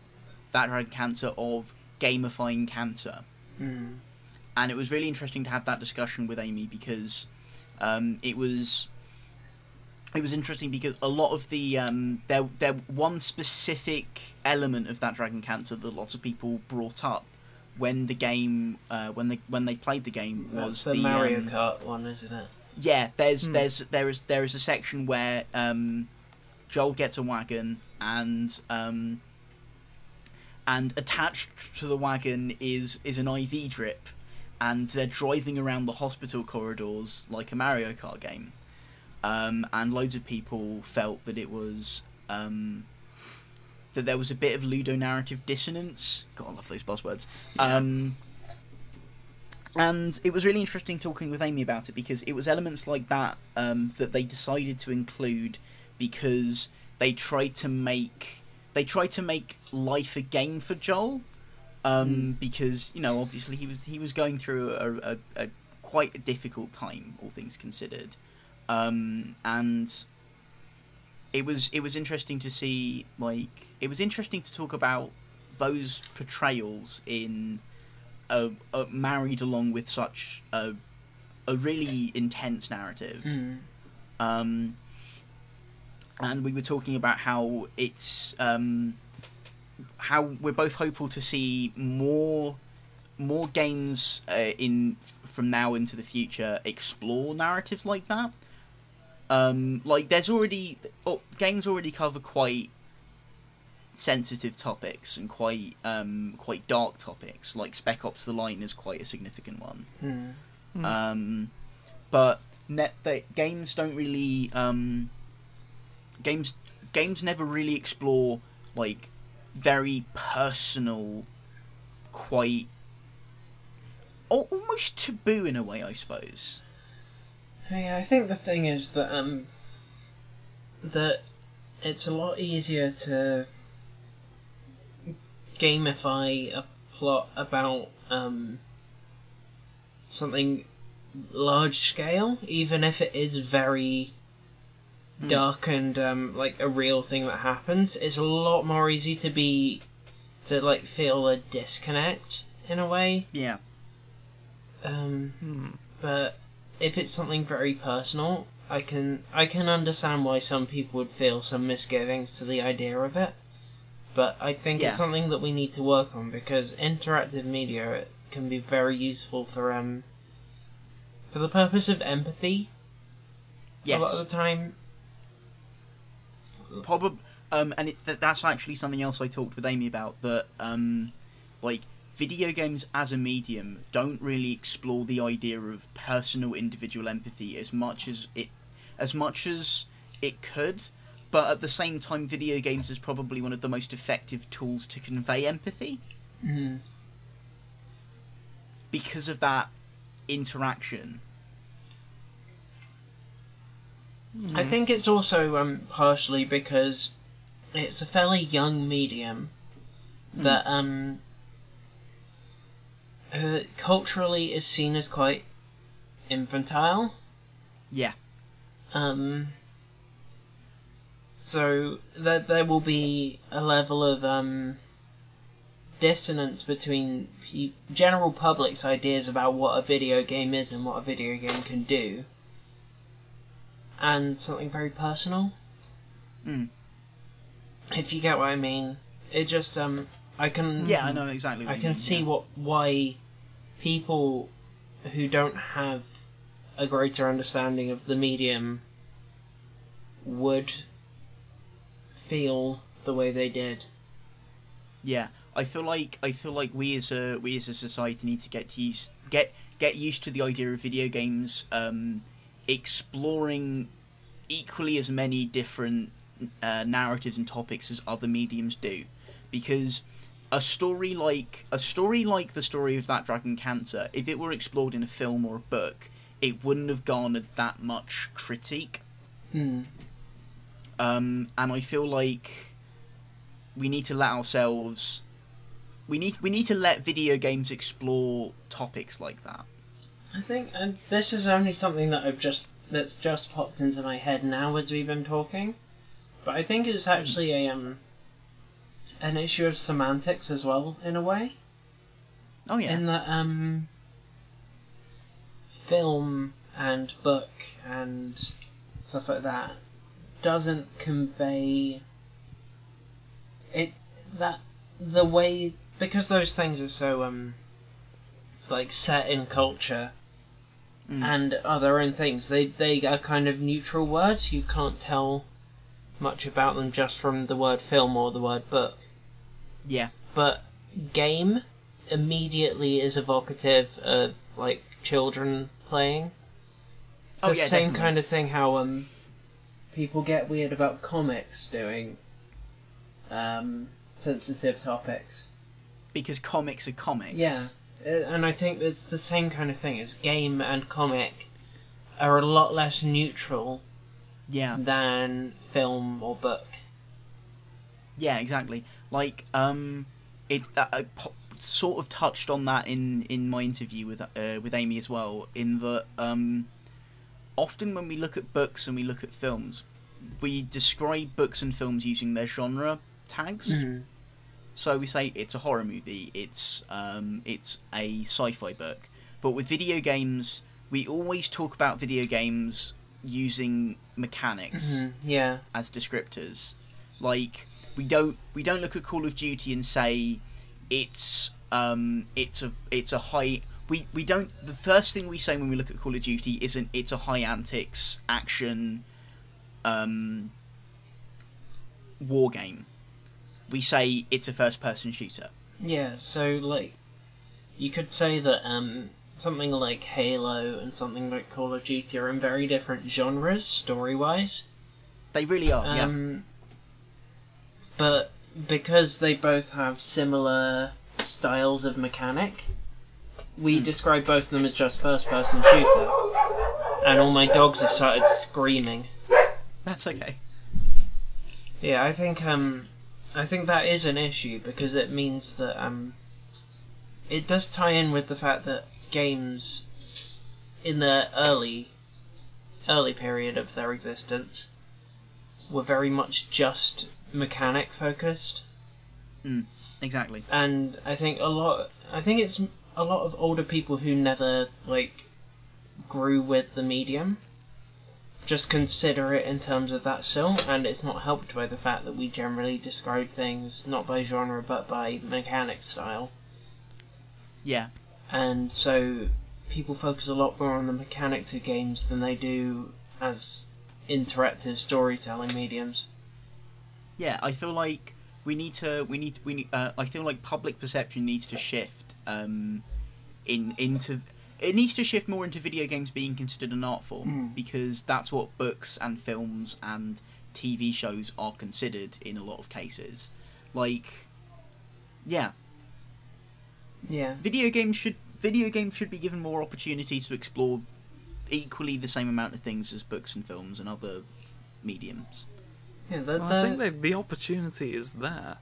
that dragon cancer of gamifying cancer Mm. And it was really interesting to have that discussion with Amy because um, it was it was interesting because a lot of the um, there there one specific element of that dragon cancer that lots of people brought up when the game uh, when they when they played the game was That's the, Mario um, Kart one, isn't it? yeah, there's Hmm. there's there is there is a section where um, Joel gets a wagon and um, and attached to the wagon is is an IV drip, and they're driving around the hospital corridors like a Mario Kart game, um, and loads of people felt that it was. Um, that there was a bit of ludonarrative dissonance. God, I love those buzzwords. Um, and it was really interesting talking with Amy about it because it was elements like that um, that they decided to include because they tried to make they tried to make life a game for Joel um, because you know obviously he was he was going through a, a, a quite a difficult time all things considered um, and it was it was interesting to see like it was interesting to talk about those portrayals in uh, uh, married along with such a, a really intense narrative. Mm. Um, and we were talking about how it's um, how we're both hopeful to see more more games uh, in from now into the future explore narratives like that. Um, like there's already oh, games already cover quite sensitive topics and quite um, quite dark topics, like Spec Ops: The Line is quite a significant one. Hmm. Hmm. Um, but net they, games don't really um, games games never really explore like very personal, quite almost taboo in a way, I suppose. Yeah, I think the thing is that um that it's a lot easier to gamify a plot about um something large scale, even if it is very. Dark and um like a real thing that happens. It's a lot more easy to be to like feel a disconnect in a way. Yeah, Um Hmm. but if it's something very personal, I can I can understand why some people would feel some misgivings to the idea of it. But I think Yeah. it's something that we need to work on because interactive media can be very useful for um for the purpose of empathy. yes. A lot of the time, Probably, um, and it, th- that's actually something else I talked with Amy about. That, um, like, video games as a medium don't really explore the idea of personal, individual empathy as much as it, as much as it could. But at the same time, video games is probably one of the most effective tools to convey empathy mm, because of that interaction. I Hmm. think it's also um partially because it's a fairly young medium that um uh, culturally is seen as quite infantile. Yeah, Um, so there there will be a level of um dissonance between pe- general public's ideas about what a video game is and what a video game can do, and something very personal. Mm. If you get what I mean, it just um I can yeah, I know exactly. What I you can mean, see yeah. what why people who don't have a greater understanding of the medium would feel the way they did. Yeah, I feel like I feel like we as a we as a society need to get to use get get used to the idea of video games um, exploring equally as many different uh, narratives and topics as other mediums do, because a story like a story like the story of that dragon cancer, if it were explored in a film or a book, it wouldn't have garnered that much critique. Hmm. Um, and I feel like we need to let ourselves we need we need to let video games explore topics like that. I think and this is only something that I've just that's just popped into my head now as we've been talking, but I think it's actually a um an issue of semantics as well in a way. Oh yeah, in that um film and book and stuff like that doesn't convey it that the way because those things are so um like set in culture Mm. and other own things they they are kind of neutral words you can't tell much about them just from the word film or the word book yeah, but game immediately is evocative of like children playing. It's the Oh, yeah, same definitely. kind of thing how um people get weird about comics doing um sensitive topics. because comics are comics. Yeah. Uh, And I think it's the same kind of thing. It's game and comic are a lot less neutral yeah, than film or book. yeah, exactly. Like um, it uh, I po- sort of touched on that in in my interview with uh, with Amy as well. In that um, often when we look at books and we look at films, we describe books and films using their genre tags. So we say it's a horror movie, it's um, it's a sci-fi book. But with video games, we always talk about video games using mechanics Mhm, Yeah. as descriptors. Like we don't we don't look at Call of Duty and say it's um it's a it's a high we, we don't the first thing we say when we look at Call of Duty isn't it's a high antics action um war game. We say it's a first-person shooter. Yeah, so like you could say that um something like Halo and something like Call of Duty are in very different genres story wise. They really are. yeah. Um but because they both have similar styles of mechanic, we Hmm. describe both of them as just first person shooter. And all my dogs have started screaming. That's okay. Yeah, I think um, I think that is an issue because it means that um, it does tie in with the fact that games in the early early period of their existence were very much just mechanic focused, Exactly. and I think a lot. I think it's a lot of older people who never like grew with the medium. Just consider it in terms of that still, and it's not helped by the fact that we generally describe things not by genre but by mechanic style. Yeah. And so people focus a lot more on the mechanics of games than they do as interactive storytelling mediums. Yeah, I feel like we need to. We need. We need. Uh, I feel like public perception needs to shift. Um, in into. It needs to shift more into video games being considered an art form Mm. because that's what books and films and TV shows are considered in a lot of cases. Like, yeah, Yeah. video games should video games should be given more opportunities to explore equally the same amount of things as books and films and other mediums. Yeah, the, Well, the, I think they, the opportunity is there.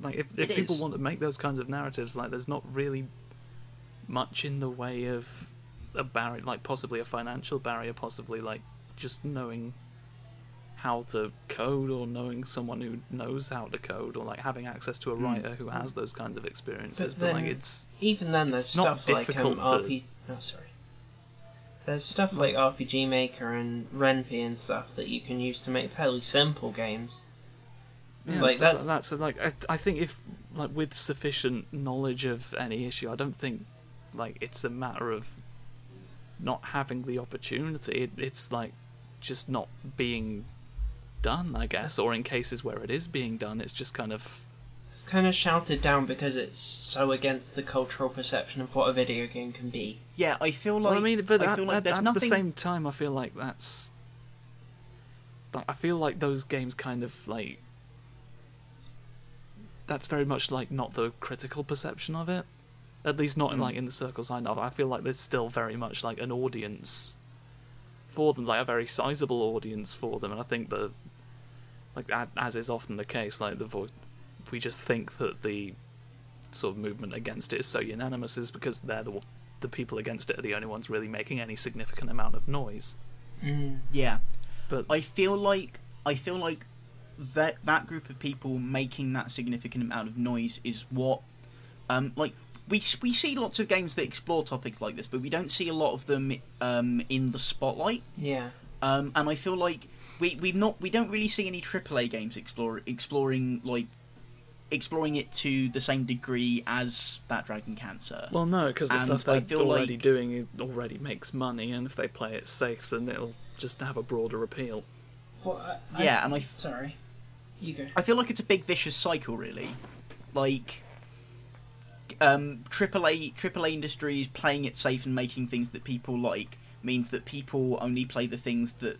Like, if, if It people is. want to make those kinds of narratives, like, there's not really much in the way of a barrier, like, possibly a financial barrier, possibly, like, just knowing how to code or knowing someone who knows how to code or, like, having access to a Hmm. writer who has those kinds of experiences. But But, like, then- it's. even then, there's not stuff like um, difficult to- Oh, sorry. There's stuff like RPG Maker and Ren'Py and stuff that you can use to make fairly simple games. Yeah, Like, stuff that's- like that. So like, I, I think if like with sufficient knowledge of any issue, I don't think like it's a matter of not having the opportunity. It, it's like just not being done, I guess. Or in cases where it is being done, it's just kind of It's kind of shouted down because it's so against the cultural perception of what a video game can be. Yeah, I feel like well, I mean, but I at, feel like at- there's at nothing. the same time, I feel like that's. Like, I feel like those games kind of like. That's very much like not the critical perception of it. At least not in, Mm. like in the circles I know. of. I feel like there's still very much like an audience for them, like a very sizable audience for them, and I think that, like as is often the case, like the voice, we just think that the sort of movement against it is so unanimous is because they're the the people against it are the only ones really making any significant amount of noise. Mm. Yeah, But I feel like I feel like that that group of people making that significant amount of noise is what, um, like we we see lots of games that explore topics like this, but we don't see a lot of them um in the spotlight. Yeah. Um, and I feel like we we've not we don't really see any AAA games explore exploring like exploring it to the same degree as that Dragon Cancer. well, no, because the And stuff they're already like- doing it already makes money, and if they play it safe, then it'll just have a broader appeal. Well, I, I- yeah, and I f- Sorry. You go. I feel like it's a big vicious cycle, really. Like, um, AAA AAA industries playing it safe and making things that people like means that people only play the things that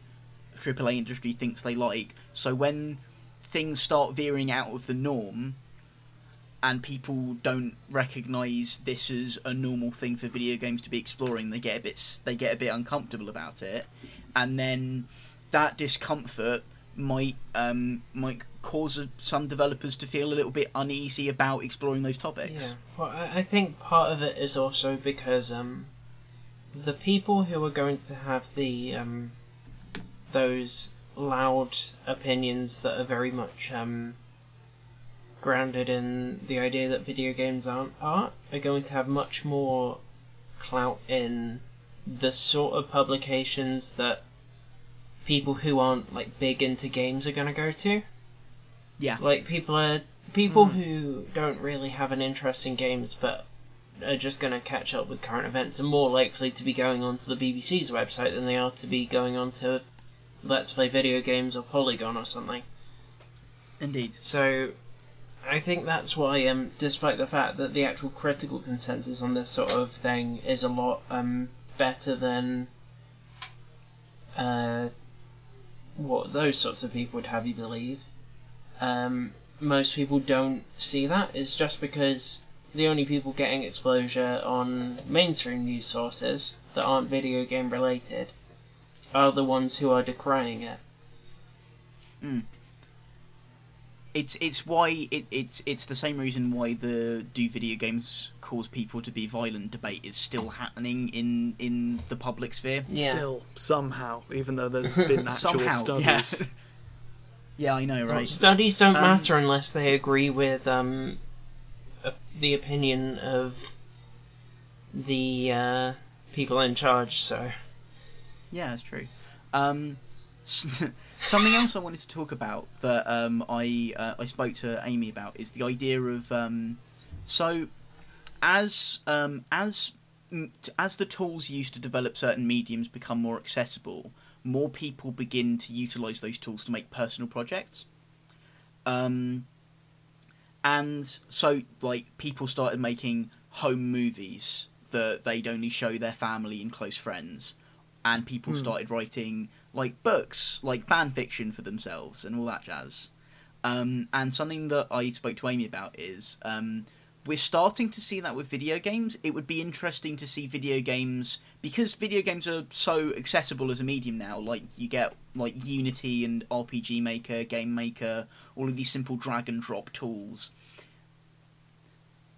AAA industry thinks they like. So when things start veering out of the norm, and people don't recognise this as a normal thing for video games to be exploring, they get a bit they get a bit uncomfortable about it, and then that discomfort might um, might cause some developers to feel a little bit uneasy about exploring those topics. Yeah. Well, I, I think part of it is also because um, the people who are going to have the um, those loud opinions that are very much um, grounded in the idea that video games aren't art are going to have much more clout in the sort of publications that people who aren't like big into games are going to go to. Yeah. Like people are people Hmm. who don't really have an interest in games but are just going to catch up with current events are more likely to be going onto the BBC's website than they are to be going onto Let's Play Video Games or Polygon or something. Indeed. So I think that's why, um, despite the fact that the actual critical consensus on this sort of thing is a lot um, better than uh, what those sorts of people would have you believe, um, most people don't see that. It's just because the only people getting exposure on mainstream news sources that aren't video game related are the ones who are decrying it. It's it's why it, it's it's the same reason why the do video games cause people to be violent debate is still happening in in the public sphere. Yeah. Still, somehow, even though there's been actual Somehow, yeah. studies. yeah, I know, Well, right? studies don't Um, matter unless they agree with um, the opinion of the uh, people in charge. So Yeah, that's true. Um, something else I wanted to talk about that um, I uh, I spoke to Amy about is the idea of um, so as um, as mm, as the tools used to develop certain mediums become more accessible, more people begin to utilize those tools to make personal projects. Um, and so like people started making home movies that they'd only show their family and close friends and people Hmm. started writing like books like fan fiction for themselves and all that jazz. Um, and something that i spoke to amy about is um, we're starting to see that with video games. It would be interesting to see video games because video games are so accessible as a medium now like you get like unity and rpg maker game maker all of these simple drag and drop tools.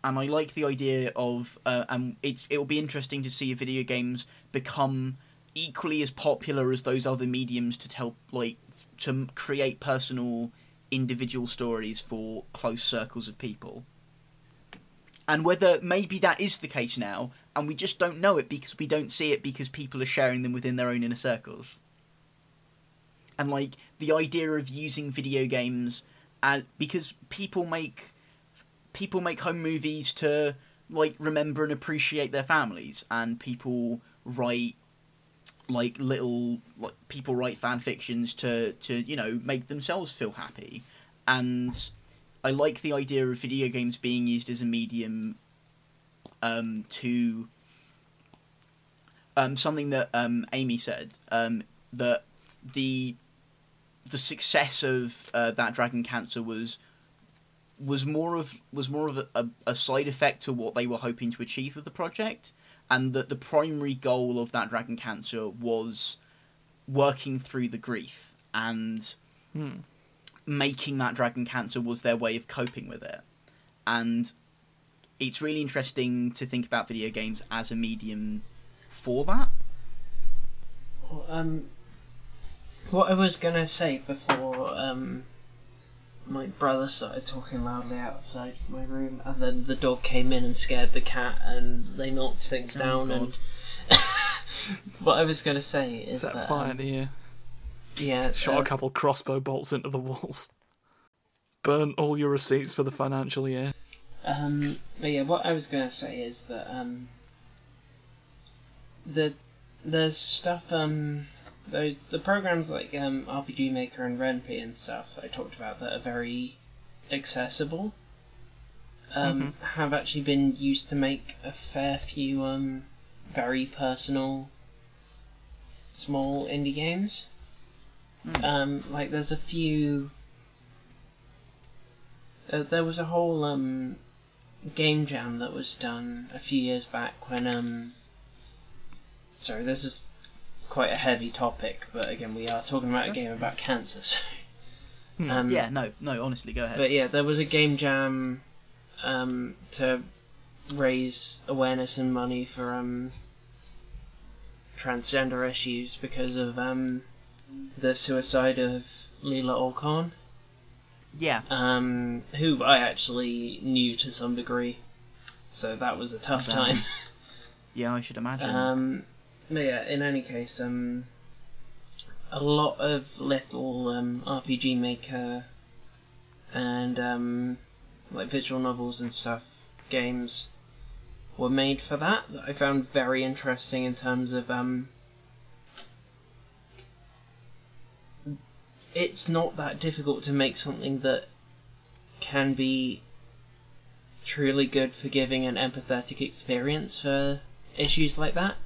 And I like the idea of, uh, and it's it will be interesting to see video games become equally as popular as those other mediums to tell, like, to create personal, individual stories for close circles of people. And whether maybe that is the case now, and we just don't know it because we don't see it because people are sharing them within their own inner circles. And like the idea of using video games as because people make people make home movies to like remember and appreciate their families and people write like little like people write fan fictions to to you know make themselves feel happy. And i like the idea of video games being used as a medium um to um something that um amy said um that the the success of uh, that dragon cancer was was more of was more of a, a, a side effect to what they were hoping to achieve with the project, and that the primary goal of that dragon cancer was working through the grief and Hmm. making that dragon cancer was their way of coping with it, and it's really interesting to think about video games as a medium for that. Well, um, what I was gonna say before um, my brother started talking loudly outside my room, and then the dog came in and scared the cat, and they knocked things Oh, down. And what I was gonna say is Set that fire um, to you. yeah, Shot uh, a couple crossbow bolts into the walls. Burn all your receipts for the financial year. Um, but yeah, what I was going to say is that um, the there's stuff um those the programs like um RPG Maker and Ren'Py and stuff that I talked about that are very accessible um have actually been used to make a fair few um very personal small indie games. Hmm. Um, like there's a few. Uh, there was a whole um game jam that was done a few years back when um sorry this is quite a heavy topic but again we are talking about a game about cancer so Hmm. um yeah, no, no, honestly, go ahead. but yeah there was a game jam um to raise awareness and money for um transgender issues because of um the suicide of Leelah Alcorn yeah, um, who I actually knew to some degree. So that was a tough time. yeah, I should imagine. But yeah, in any case, um, a lot of little um, RPG Maker and um, like visual novels and stuff, games were made for that that I found very interesting in terms of um, it's not that difficult to make something that can be truly good for giving an empathetic experience for issues like that.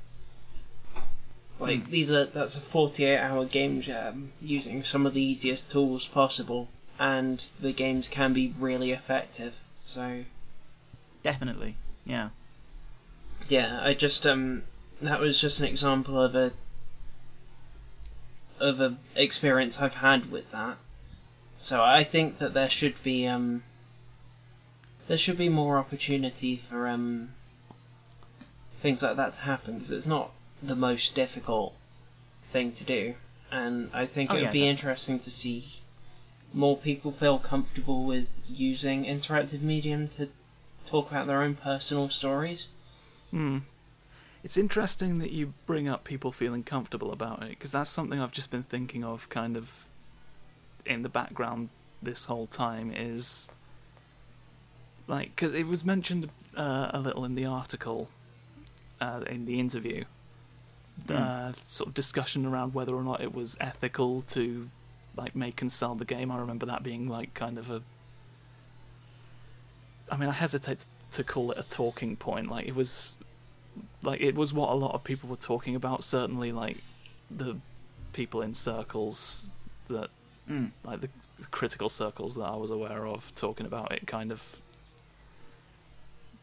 Like these are that's a 48 hour game jam using some of the easiest tools possible and the games can be really effective. So Definitely. Yeah. yeah, I just um that was just an example of a of a experience I've had with that. So I think that there should be um there should be more opportunity for um things like that to happen because it's not the most difficult thing to do, and I think Oh, it would yeah, be no. interesting to see more people feel comfortable with using interactive medium to talk about their own personal stories. Hmm. It's interesting that you bring up people feeling comfortable about it because that's something I've just been thinking of, kind of in the background this whole time. Is like because it was mentioned uh, a little in the article, uh, in the interview, uh, sort of discussion around whether or not it was ethical to like make and sell the game. I remember that being like kind of a. I mean, I hesitate to call it a talking point. Like it was, like it was what a lot of people were talking about. Certainly, like the people in circles that, Mm. like the critical circles that I was aware of, talking about it, kind of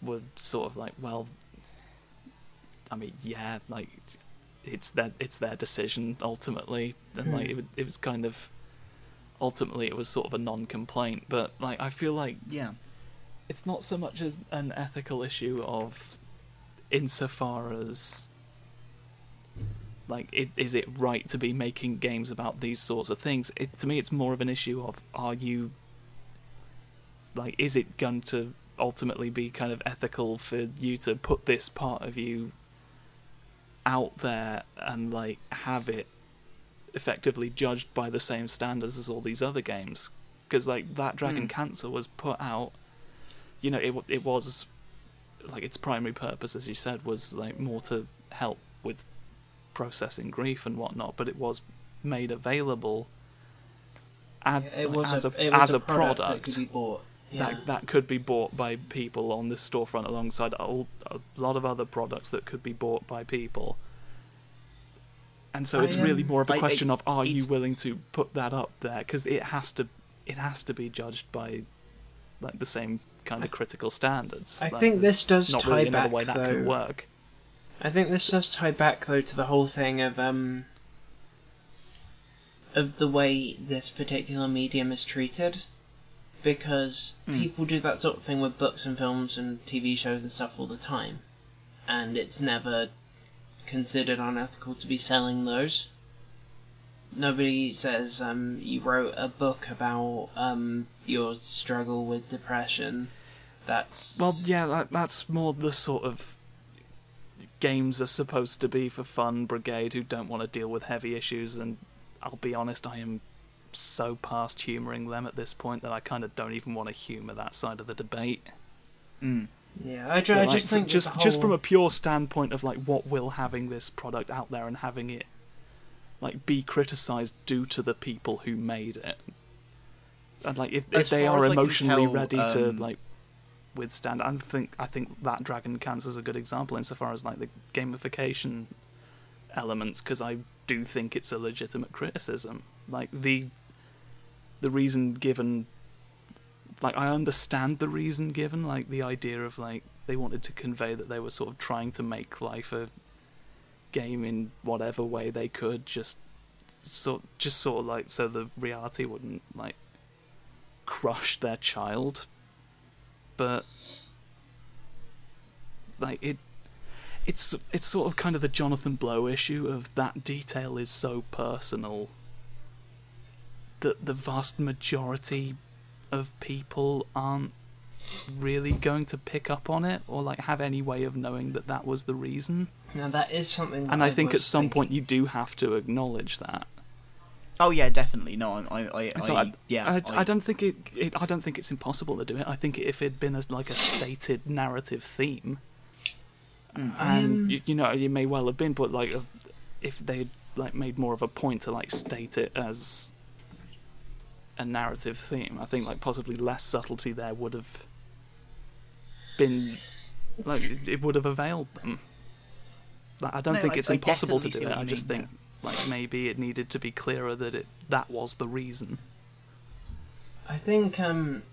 were sort of like, well, I mean, yeah, like it's their it's their decision ultimately, and like Hmm. it, it was kind of ultimately it was sort of a non-complaint, but like I feel like Yeah. it's not so much as an ethical issue of insofar as like it, is it right to be making games about these sorts of things it, to me it's more of an issue of are you like is it going to ultimately be kind of ethical for you to put this part of you out there and like have it effectively judged by the same standards as all these other games. Because like that dragon Hmm. cancer was put out you know it it was like its primary purpose as you said was like more to help with processing grief and whatnot but it was made available ad, it was as a, a, it was as a, a product, product that could be bought. Yeah. that that could be bought by people on the storefront alongside a, a lot of other products that could be bought by people. And so I, it's really um, more of a I- I- question of are you willing to put that up there because it has to it has to be judged by like the same kind of critical standards. I Like, think this does not tie really another back way that though. can work. I think this does tie back though to the whole thing of um of the way this particular medium is treated because Hmm. people do that sort of thing with books and films and TV shows and stuff all the time and it's never considered unethical to be selling those. Nobody says um, you wrote a book about um, your struggle with depression. That's Well, yeah, that, that's more the sort of games are supposed to be for fun brigade who don't want to deal with heavy issues. And I'll be honest, I am so past humouring them at this point that I kind of don't even want to humour that side of the debate. Mm. yeah. I, ju- But, I like, just think that just the just from a pure standpoint of like what will having this product out there and having it like be criticised due to the people who made it. And like if, if they are as I can emotionally tell, ready to um, like withstand I think I think that Dragon Cancer is a good example insofar as like the gamification elements because I do think it's a legitimate criticism. Like the the reason given like I understand the reason given, like the idea of like they wanted to convey that they were sort of trying to make life a game in whatever way they could, just sort just sort of like so the reality wouldn't like crush their child. But like it it's it's sort of kind of the Jonathan Blow issue of that detail is so personal that the vast majority of people aren't really going to pick up on it or like have any way of knowing that that was the reason. Now that is something. That And I think at some thinking. point you do have to acknowledge that. Oh yeah, definitely. No, I, I, I, So I I, yeah. I, I don't think it, it. I don't think it's impossible to do it. I think if it'd been a, like a stated narrative theme, Mm. I and am- you, you know, it may well have been, but like, if they'd like made more of a point to like state it as a narrative theme. I think like possibly less subtlety there would have been like it would have availed them. Like, I don't No, think I- it's I impossible to do see it. I just mean think like maybe it needed to be clearer that it that was the reason. I think um,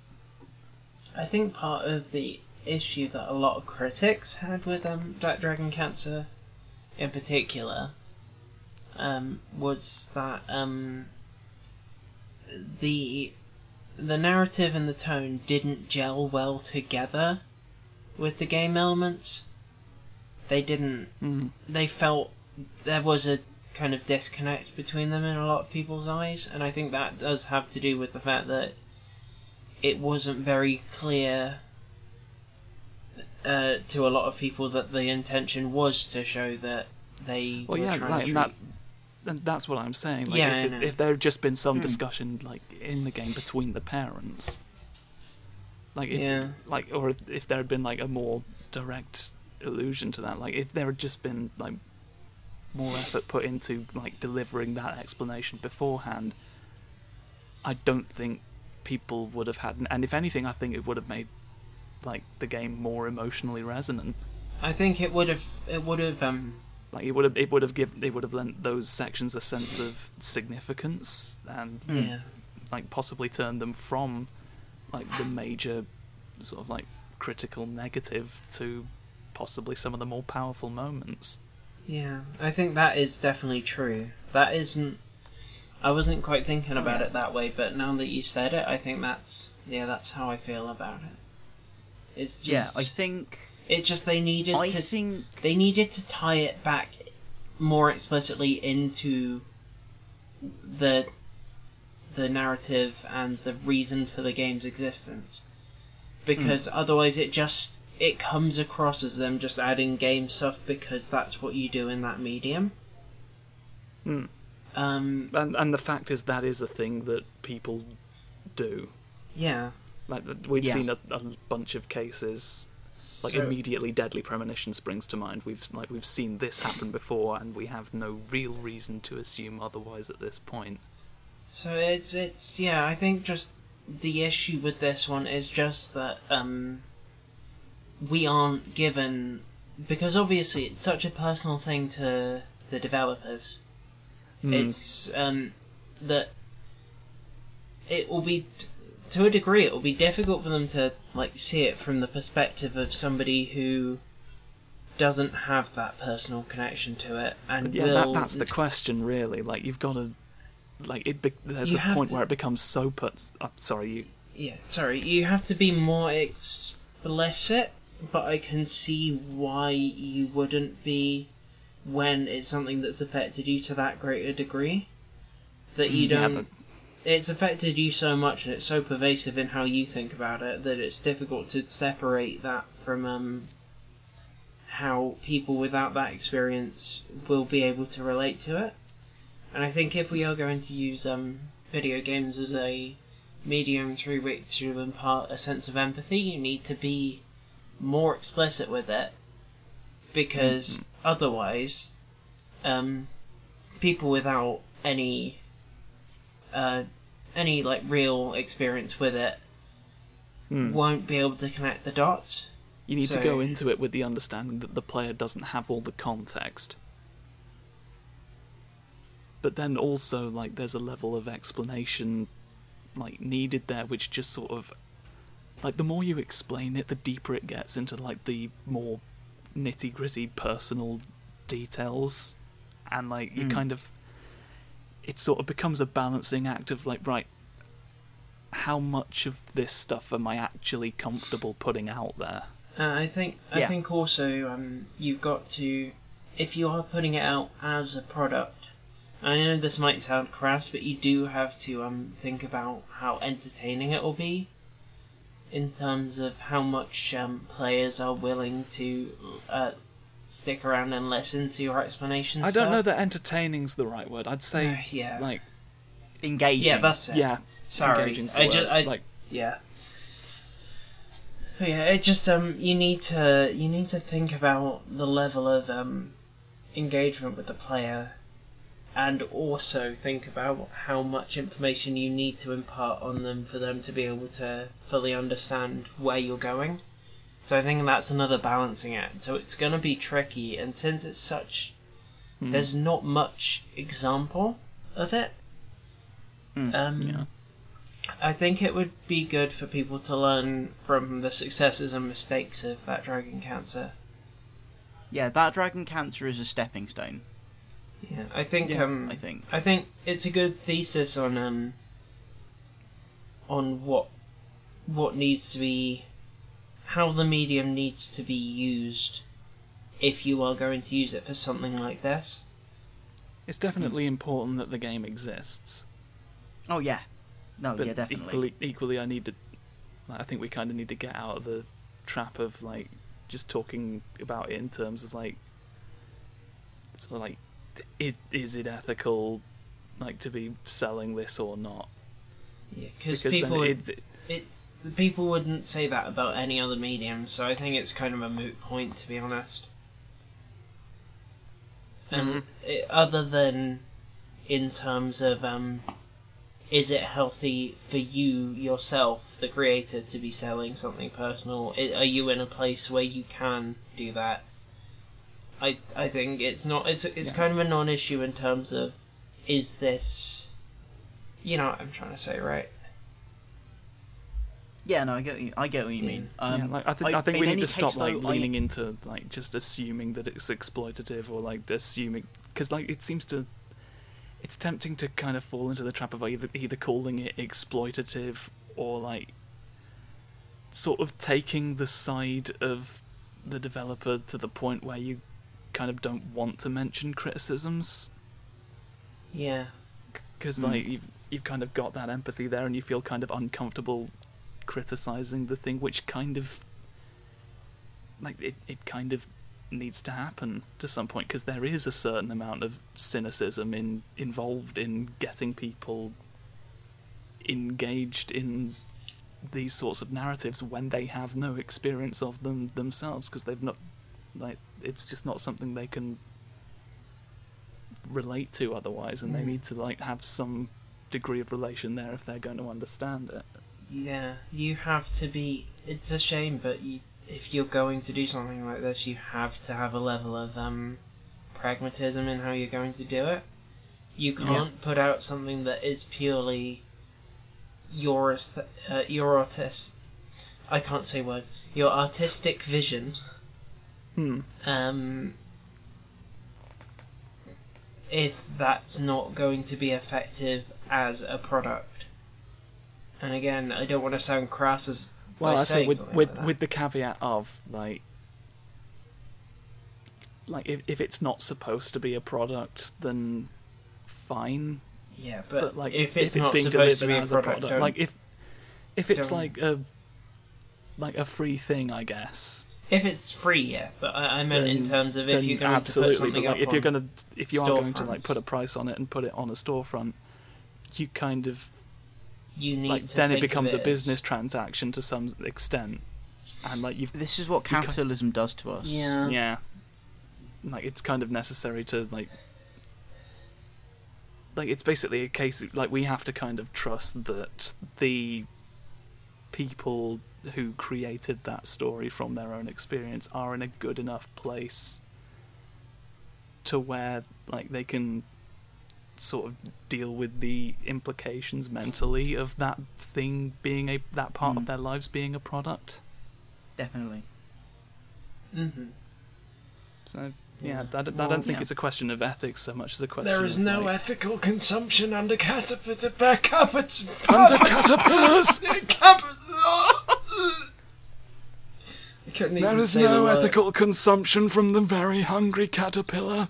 I think part of the issue that a lot of critics had with um, Black Dragon Cancer, in particular, um, was that um, the the narrative and the tone didn't gel well together with the game elements. They didn't. Mm. They felt there was a kind of disconnect between them in a lot of people's eyes, and I think that does have to do with the fact that it wasn't very clear uh, to a lot of people that the intention was to show that they Well, were yeah, trying like, that and that's what I'm saying. Like, Yeah, if, it, if there had just been some Hmm. discussion like in the game between the parents, like if, Yeah. like or if, if there had been like a more direct allusion to that, like if there had just been like more effort put into like delivering that explanation beforehand, I don't think people would have had. And if anything, I think it would have made like the game more emotionally resonant. I think it would have it would have um Like it would have, it would have given, it would have lent those sections a sense of significance and Mm. yeah like possibly turned them from like the major sort of like critical negative to possibly some of the more powerful moments. yeah I think that is definitely true. That isn't. I wasn't quite thinking about yeah. it that way, but now that you said it, I think that's yeah that's how I feel about it. It's just yeah, I think. It's just they needed I to think. they needed to tie it back more explicitly into the the narrative and the reason for the game's existence because otherwise it just it comes across as them just adding game stuff because that's what you do in that medium Hmm. um And and the fact is that is a thing that people do. yeah Like we've Yes. seen a, a bunch of cases. Like So- immediately, deadly premonition springs to mind. We've like we've seen this happen before, and we have no real reason to assume otherwise at this point. So it's it's yeah, I think just the issue with this one is just that um we aren't given because obviously it's such a personal thing to the developers. Hmm. It's um that it will be to a degree it will be difficult for them to like see it from the perspective of somebody who doesn't have that personal connection to it and yeah, will that, that's the question, really. Like you've got to, like it. Be- there's You a point to- where it becomes so put. Uh, sorry, you. Yeah, sorry, you have to be more explicit, but I can see why you wouldn't be when it's something that's affected you to that great a degree. That you Mm, don't. It's affected you so much and it's so pervasive in how you think about it that it's difficult to separate that from um, how people without that experience will be able to relate to it. And I think if we are going to use um, video games as a medium through which to impart a sense of empathy, you need to be more explicit with it because otherwise, um, people without any uh, any like real experience with it Hmm. won't be able to connect the dots. You need to go into it with the understanding that the player doesn't have all the context. But then also, like, there's a level of explanation, like, needed there, which just sort of. Like, the more you explain it, the deeper it gets into, like, the more nitty gritty personal details. And, like, you Mm. kind of. It sort of becomes a balancing act of, like, right, how much of this stuff am I actually comfortable putting out there? Uh, I think I Yeah. think also um, you've got to if you are putting it out as a product. I know this might sound crass, but you do have to um, think about how entertaining it will be, in terms of how much um, players are willing to uh, stick around and listen to your explanations. I don't know stuff. that entertaining's the right word. I'd say Uh, yeah. like Engaging. yeah, that's it. yeah, Sorry, engaging's the I word. just I, like yeah. But yeah, it just um you need to you need to think about the level of um engagement with the player and also think about how much information you need to impart on them for them to be able to fully understand where you're going. So I think that's another balancing act. So it's going to be tricky, and since it's such, Hmm. there's not much example of it. Mm, Um, yeah. I think it would be good for people to learn from the successes and mistakes of that dragon cancer. Yeah, that dragon cancer is a stepping stone. Yeah, I think Yeah, um, I think. I think it's a good thesis on um on what what needs to be how the medium needs to be used if you are going to use it for something like this. It's definitely important that the game exists. Oh yeah, no, but yeah, definitely. equally, equally, I need to. like, I think we kind of need to get out of the trap of like just talking about it in terms of like, sort of like, it, is it ethical, like to be selling this or not? Yeah, because Because people then would, it, it's people wouldn't say that about any other medium, so I think it's kind of a moot point to be honest. And Mhm. it, other than in terms of um, is it healthy for you yourself, the creator, to be selling something personal? I are you in a place where you can do that? I I think it's not. It's it's Yeah. kind of a non-issue in terms of is this. You know what I'm trying to say, right? Yeah, no, I get, what you- I get what you Yeah. mean. yeah, Um, like, I, think I- I think we need to stop case, like though, I- leaning into like just assuming that it's exploitative or like assuming because like it seems to. It's tempting to kind of fall into the trap of either either calling it exploitative or like sort of taking the side of the developer to the point where you kind of don't want to mention criticisms Yeah. because Mm. like you've you've kind of got that empathy there and you feel kind of uncomfortable criticizing the thing which kind of like it, it kind of needs to happen to some point because there is a certain amount of cynicism in involved in getting people engaged in these sorts of narratives when they have no experience of them themselves because they've not like it's just not something they can relate to otherwise and they Mm. need to like have some degree of relation there if they're going to understand it Yeah, you have to be. It's a shame, but you, if you're going to do something like this, you have to have a level of um, pragmatism in how you're going to do it. You can't put out something that is purely your uh, your artist. I can't say words. Your artistic vision. hmm Um, if that's not going to be effective as a product. And again, I don't want to sound crass as Well, I say with with like with the caveat of like like if if it's not supposed to be a product, then fine. yeah, but, But, like if if, it's, it's not being supposed delivered to be a as product, a product, don't- like if if it's don't- like a like a free thing, I guess. if it's free, yeah. But I, I meant in terms of if you're going absolutely, to put something but like up if you're gonna if you are going to like put a price on it and put it on a storefront, you kind of you need like to then it think of becomes a as- business transaction to some extent, and like you've This is what can't- capitalism does to us. Yeah. yeah like it's kind of necessary to like like it's basically a case like we have to kind of trust that the people who created that story from their own experience are in a good enough place to where like they can sort of deal with the implications mentally of that thing being a that part of Mm. their lives being a product Definitely. Mm-hmm. so yeah, Yeah. I, don't- I Well, don't think yeah. it's a question of ethics so much as a question There is of, no like, ethical consumption under caterpillar. Capit- under caterpillars I couldn't There even is say the no ethical consumption from the very hungry caterpillar.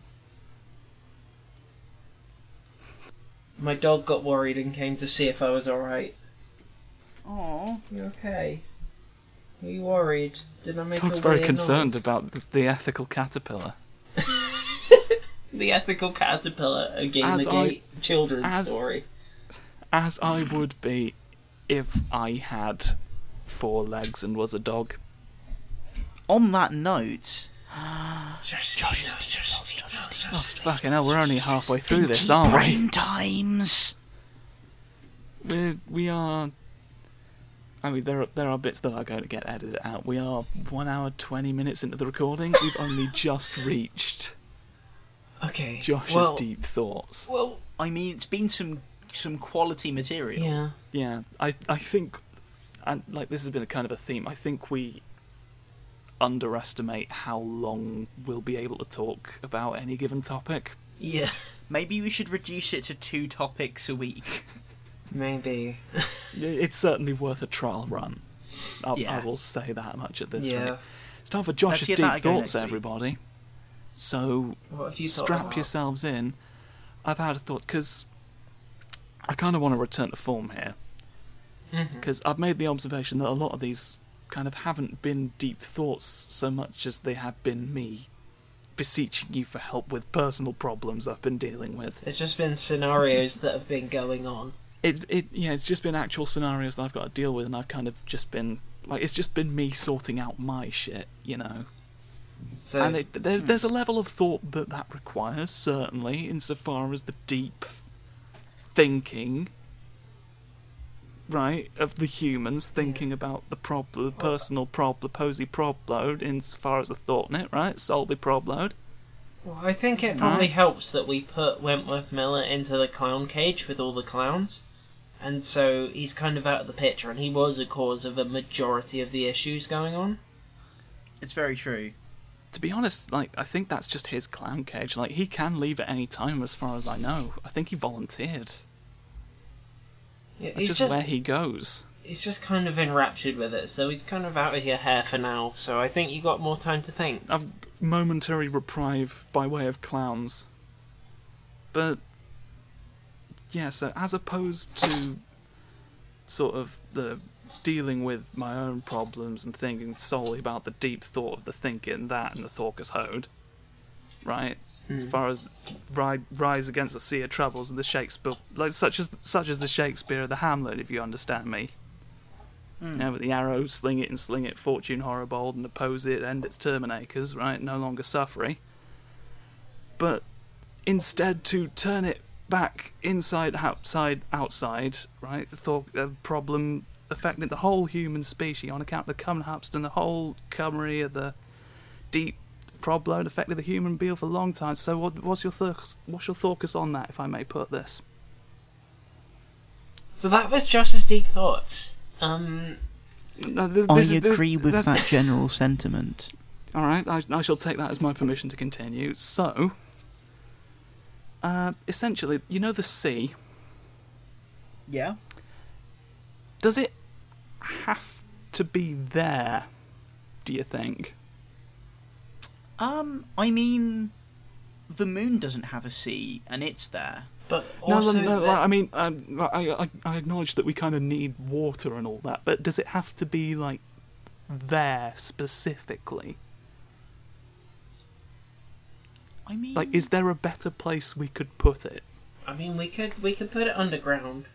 My dog got worried and came to see if I was alright. Oh. You okay? Are you worried? Did I make Dog's a very concerned noise? about the ethical caterpillar. the ethical caterpillar, a Game As the I- children's as- story. As I would be if I had four legs and was a dog. On that note, Oh, fucking hell, we're only halfway through this, aren't we? brain times. We're, we are. I mean, there are there are bits that are going to get edited out. We are one hour twenty minutes into the recording. We've only just reached Okay. Josh's well, deep thoughts. Well, I mean, it's been some some quality material. yeah. Yeah, I I think, and like this has been a kind of a theme. I think we underestimate how long we'll be able to talk about any given topic. Yeah. Maybe we should reduce it to two topics a week. Maybe. It's certainly worth a trial run. I'll, Yeah. I will say that much at this yeah. rate. It's time for Josh's deep thoughts, next week. everybody. So you strap about? yourselves in. I've had a thought because I kind of want to return to form here mm-hmm. because I've made the observation that a lot of these kind of haven't been deep thoughts so much as they have been me beseeching you for help with personal problems I've been dealing with. It's just been scenarios that have been going on. It it yeah, it's just been actual scenarios that I've got to deal with, and I've kind of just been like it's just been me sorting out my shit, you know. So and it, there's hmm. there's a level of thought that that requires certainly, insofar as the deep thinking, right, of the humans thinking about the prob the personal prob the posy probload, insofar as the thought in it, right, solve the probload. well, I think it probably Right. helps that we put Wentworth Miller into the clown cage with all the clowns. And so he's kind of out of the picture, and he was a cause of a majority of the issues going on. It's very true. To be honest, like I think that's just his clown cage. Like he can leave at any time, as far as I know. I think he volunteered. Yeah, That's he's just, just, where he goes. he's just kind of enraptured with it, so he's kind of out of your hair for now. So I think you got more time to think. I've momentary reprieve by way of clowns. But yeah, so as opposed to sort of the dealing with my own problems and thinking solely about the deep thought of the thinking that and the Thorcus Hode, right? As Hmm. far as ri- rise against the sea of troubles and the Shakespeare, like such as such as the Shakespeare of the Hamlet, if you understand me. Mm. You know, with the arrow, sling it and sling it, fortune horrible, and oppose it, end its terminators, right? No longer suffering. But instead, to turn it back inside, outside, outside, right? The thought, uh, problem affecting the whole human species on account of the Cumhaps and the whole cummery of the deep problem and affected the human being for a long time. So, what, what's your thoughts? What's your thoughts on that, if I may put this? So that was Josh's deep thoughts. Um, No, th- I this is- this- agree with that's- that general sentiment. All right, I, I shall take that as my permission to continue. So, uh, essentially, you know the sea. Yeah. Does it have to be there? Do you think? Um, I mean, the moon doesn't have a sea, and it's there. but No, also no, no. the- I mean, um, I, I, I acknowledge that we kind of need water and all that, but does it have to be like there specifically? I mean, Like, is there a better place we could put it? I mean, we could we could put it underground.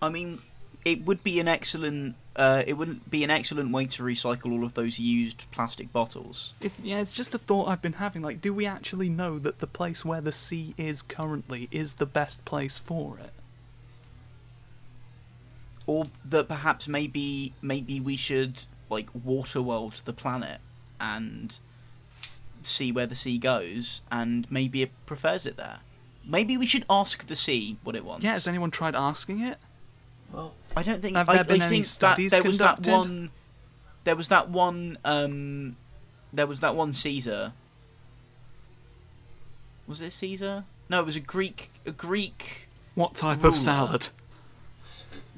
I mean, it would be an excellent. Uh, it wouldn't be an excellent way to recycle all of those used plastic bottles. It, yeah, it's just a thought I've been having. Like, do we actually know that the place where the sea is currently is the best place for it? or that perhaps maybe maybe we should like waterworld the planet and see where the sea goes and maybe it prefers it there maybe we should ask the sea what it wants Yeah, has anyone tried asking it? Well, i don't think Have I, there been I any think studies that there was that conducted? one there was that one um there was that one caesar was it caesar no it was a greek a greek What type Ruler. of salad?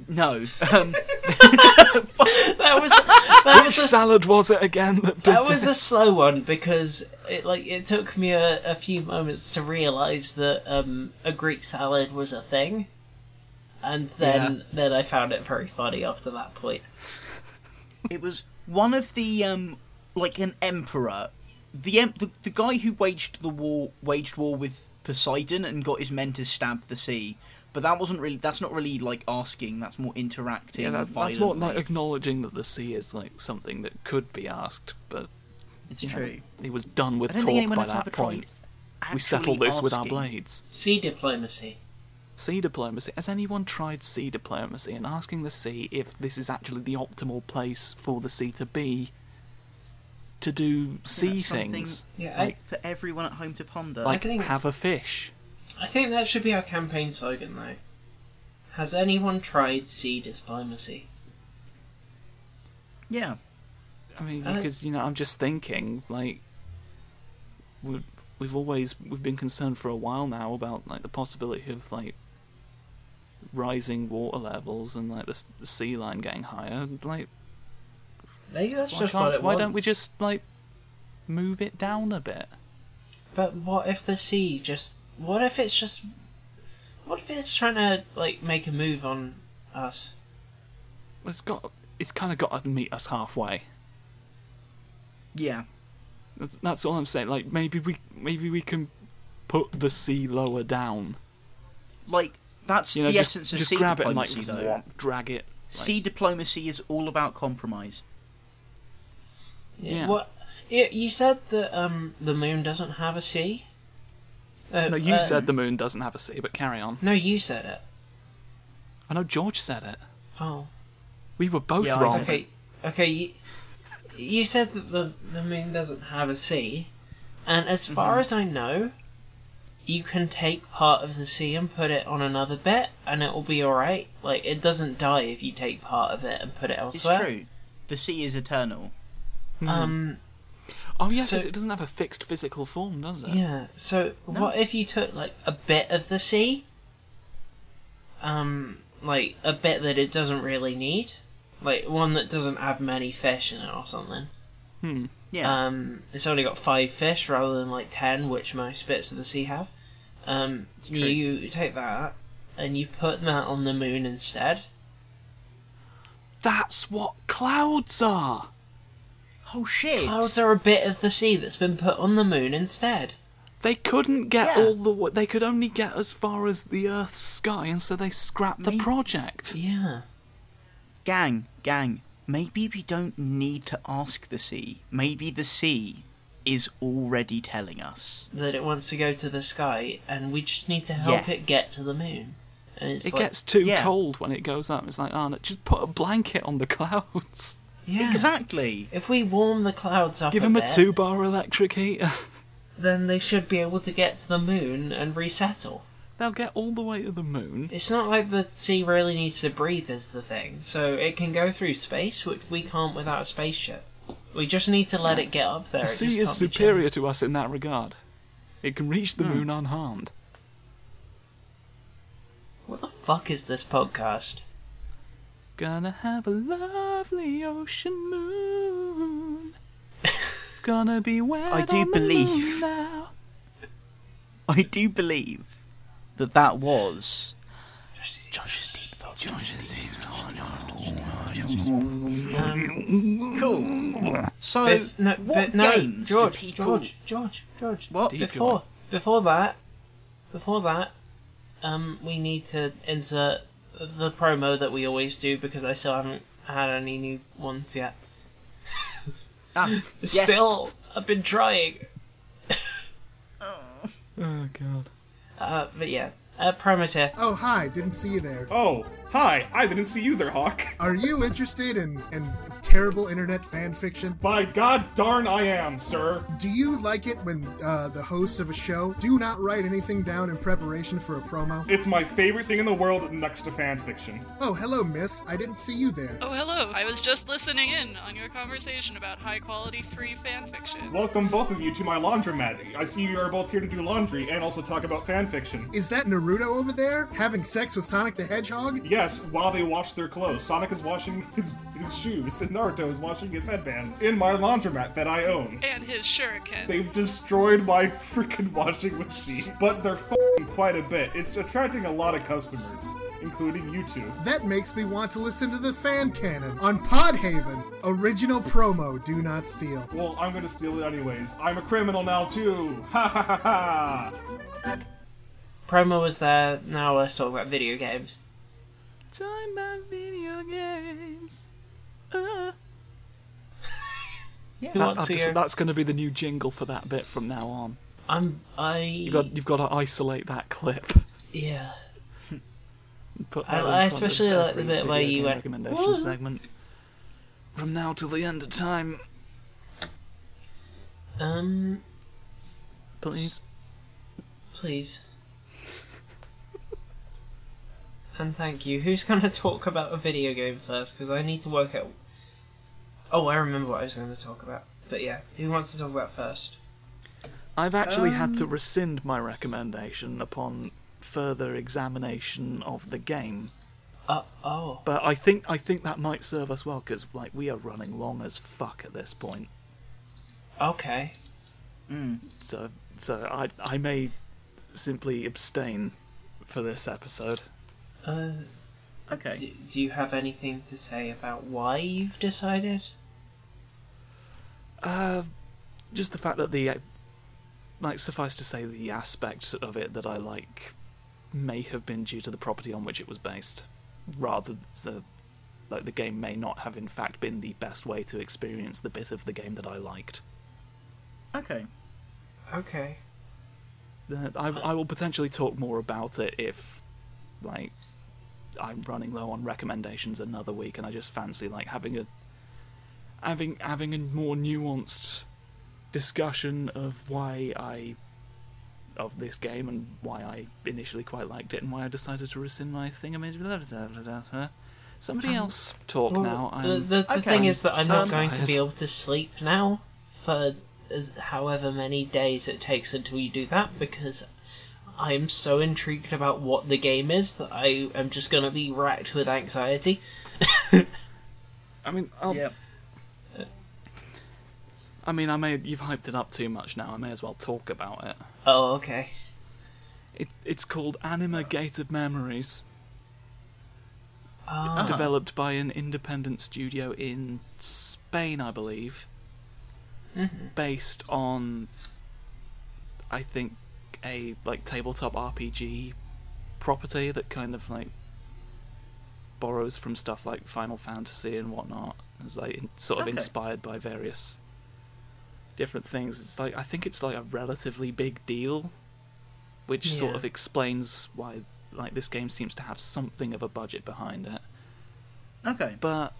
no um that was that Which was a, salad was it again that did that was a slow one because it like it took me a, a few moments to realize that um, a Greek salad was a thing, and then then I found it very funny after that point. It was one of the um like an emperor, the em- the, the guy who waged the war waged war with Poseidon and got his men to stab the sea. But that wasn't really. That's not really like asking. That's more interacting. Yeah, that's, that's more like acknowledging that the sea is like something that could be asked, but It's you know, true. he was done with I talk anyone by that point. We settled actually this with our blades. Sea diplomacy. Sea diplomacy. Has anyone tried sea diplomacy and asking the sea if this is actually the optimal place for the sea to be to do sea that's something- things? Yeah, I, Like, For everyone at home to ponder. like think- have a fish. I think that should be our campaign slogan, though. Has anyone tried sea diplomacy? yeah. I mean, Uh, because you know, I'm just thinking like we've we've always we've been concerned for a while now about like the possibility of like rising water levels and like the, the sea line getting higher. Like, Maybe that's why, just what it why don't we just like move it down a bit? But what if the sea just? What if it's just? What if it's trying to like make a move on us? It's got it's kind of got to meet us halfway. Yeah. That's, that's all I'm saying. Like maybe we maybe we can put the sea lower down. Like that's You know, the just, essence of just sea grab it and like diplomacy, though. drag it. like- Sea diplomacy is all about compromise. Yeah. What? You, you said that um the moon doesn't have a sea. Uh, No, you uh, said the moon doesn't have a sea, but carry on. No, you said it. I know George said it. Oh. We were both Yeah, wrong. Okay. Okay. You, you said that the the moon doesn't have a sea, and as far Mm-hmm. as I know, you can take part of the sea and put it on another bit, and it will be all right. Like it doesn't die if you take part of it and put it elsewhere. It's true. The sea is eternal. Hmm. Um. oh yeah, 'cause so- it doesn't have a fixed physical form, does it? Yeah. So No. what if you took like a bit of the sea? Um, like a bit that it doesn't really need, like one that doesn't have many fish in it or something. Hmm. Yeah. Um, it's only got five fish rather than like ten, which most bits of the sea have. Um, you take that and you put that on the moon instead. That's what clouds are. oh shit. Clouds are a bit of the sea that's been put on the moon instead. They couldn't get Yeah. all the way. They could only get as far as the Earth's sky, and so they scrapped the Me- project. Yeah. Gang, gang. Maybe we don't need to ask the sea. Maybe the sea is already telling us. That it wants to go to the sky, and we just need to help Yeah. it get to the moon. And it's It like, gets too yeah. cold when it goes up. It's like, oh, no, just put a blanket on the clouds. yeah. Exactly. If we warm the clouds up Give a them a bit, two-bar electric heater. then they should be able to get to the moon and resettle. They'll get all the way to the moon. It's not like the sea really needs to breathe, is the thing. So it can go through space, which we can't without a spaceship. We just need to let it get up there. The It sea is superior to us in that regard. It can reach the Hmm. moon unharmed. What the fuck is this podcast? Gonna have a lovely ocean moon. It's gonna be wet I do on the believe- moon now. I do believe that that was Josh's deep thoughts. Um, Cool. So, bef- no, what no, games George, do people? George, George, George. What? Deep Before, joy. before that, before that, um, we need to insert the promo that we always do because I still haven't had any new ones yet. Ah, yes. Still, I've been trying. Oh god. Uh, but yeah, uh, promos here. Oh, hi, didn't see you there. Oh, hi. I didn't see you there, Hawk. Are you interested in, in terrible internet fan fiction? By God darn I am, sir. Do you like it when uh, the hosts of a show do not write anything down in preparation for a promo? It's my favorite thing in the world next to fan fiction. Oh, hello, miss. I didn't see you there. Oh, hello. I was just listening in on your conversation about high quality free fan fiction. Welcome both of you to my laundromat. I see you are both here to do laundry and also talk about fan fiction. Is that Naruto over there having sex with Sonic the Hedgehog? Yes, while they wash their clothes. Sonic is washing his, his shoes, and Naruto is washing his headband in my laundromat that I own. And his shuriken. They've destroyed my freaking washing machine, but they're fing quite a bit. It's attracting a lot of customers, including you two. That makes me want to listen to the fan canon on Podhaven. Original promo, do not steal. Well, I'm gonna steal it anyways. I'm a criminal now too. Ha ha ha ha. Promo was there. Now let's talk about video games. Time about video games. Uh. Yeah. That- wants I've just- that's going to be the new jingle for that bit from now on. I'm. I. You've got you've got to isolate that clip. yeah. Put I- that in I especially like the bit where you game went, recommendation "What?" segment. From now till the end of time, Um. please. Please. And thank you. Who's going to talk about a video game first? Because I need to work out. Oh, I remember what I was going to talk about. But yeah, who wants to talk about first? I've actually had Um, to rescind my recommendation upon further examination of the game. Uh, oh. But I think I think that might serve us well because like we are running long as fuck at this point. Okay. Mm. So so I I may simply abstain for this episode. Uh, Okay. do, do you have anything to say about why you've decided? Uh, just the fact that the, like, suffice to say, the aspect of it that I like may have been due to the property on which it was based, rather than, like, the game may not have in fact been the best way to experience the bit of the game that I liked. Okay. Okay. Uh, I, I will potentially talk more about it if, like, I'm running low on recommendations another week, and I just fancy like having a having having a more nuanced discussion of why I of this game and why I initially quite liked it and why I decided to rescind my thing. I mean, somebody Um, else talk Well, now. the, I'm, the, the Okay. thing is that I'm not going to be able to sleep now for as, however many days it takes until you do that because I'm so intrigued about what the game is that I am just going to be racked with anxiety. I mean, I'll, Yep. I mean, I may you've hyped it up too much now. I may as well talk about it. Oh, okay. It it's called Anima Gate of Memories. Ah, It's developed by an independent studio in Spain, I believe, mhm. based on, I think, a like tabletop RPG property that kind of like borrows from stuff like Final Fantasy and whatnot. It's like in, sort of Okay. inspired by various different things. It's like I think it's like a relatively big deal, which sort of explains why like this game seems to have something of a budget behind it. Okay. But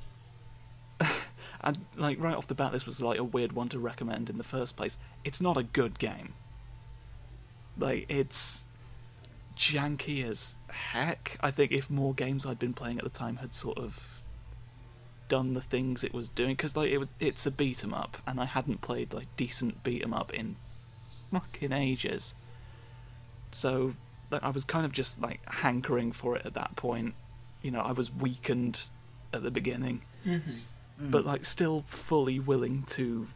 and like right off the bat, this was like a weird one to recommend in the first place. It's not a good game. Like it's janky as heck. I think if more games I'd been playing at the time had sort of done the things it was doing, because like it was, it's a beat 'em up, and I hadn't played like decent beat 'em up in fucking ages. So like, I was kind of just like hankering for it at that point. You know, I was weakened at the beginning, Mhm. Mm. but like still fully willing to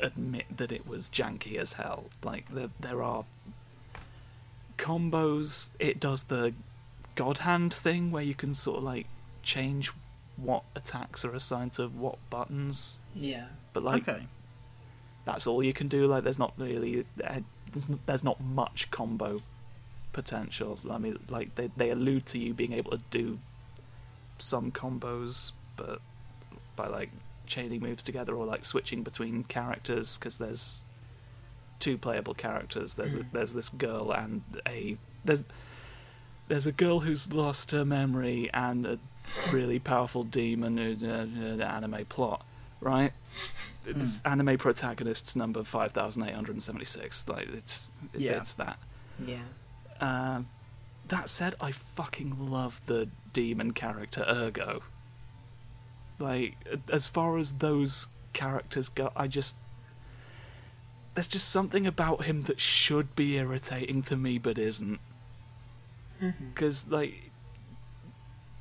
admit that it was janky as hell. Like there there are combos. It does the god hand thing where you can sort of like change what attacks are assigned to what buttons. Yeah. But like okay. that's all you can do. Like there's not really uh, there's, n- there's not much combo potential. I mean, like they they allude to you being able to do some combos, but by like chaining moves together or like switching between characters because there's two playable characters. There's Mm. there's this girl and a there's there's a girl who's lost her memory and a really powerful demon uh, an anime plot, right? It's anime protagonists number five thousand eight hundred and seventy six. Like it's Yeah. it's that. Yeah. Um, that said, I fucking love the demon character Ergo. Like, as far as those characters go, I just. There's just something about him that should be irritating to me, but isn't. Because, like.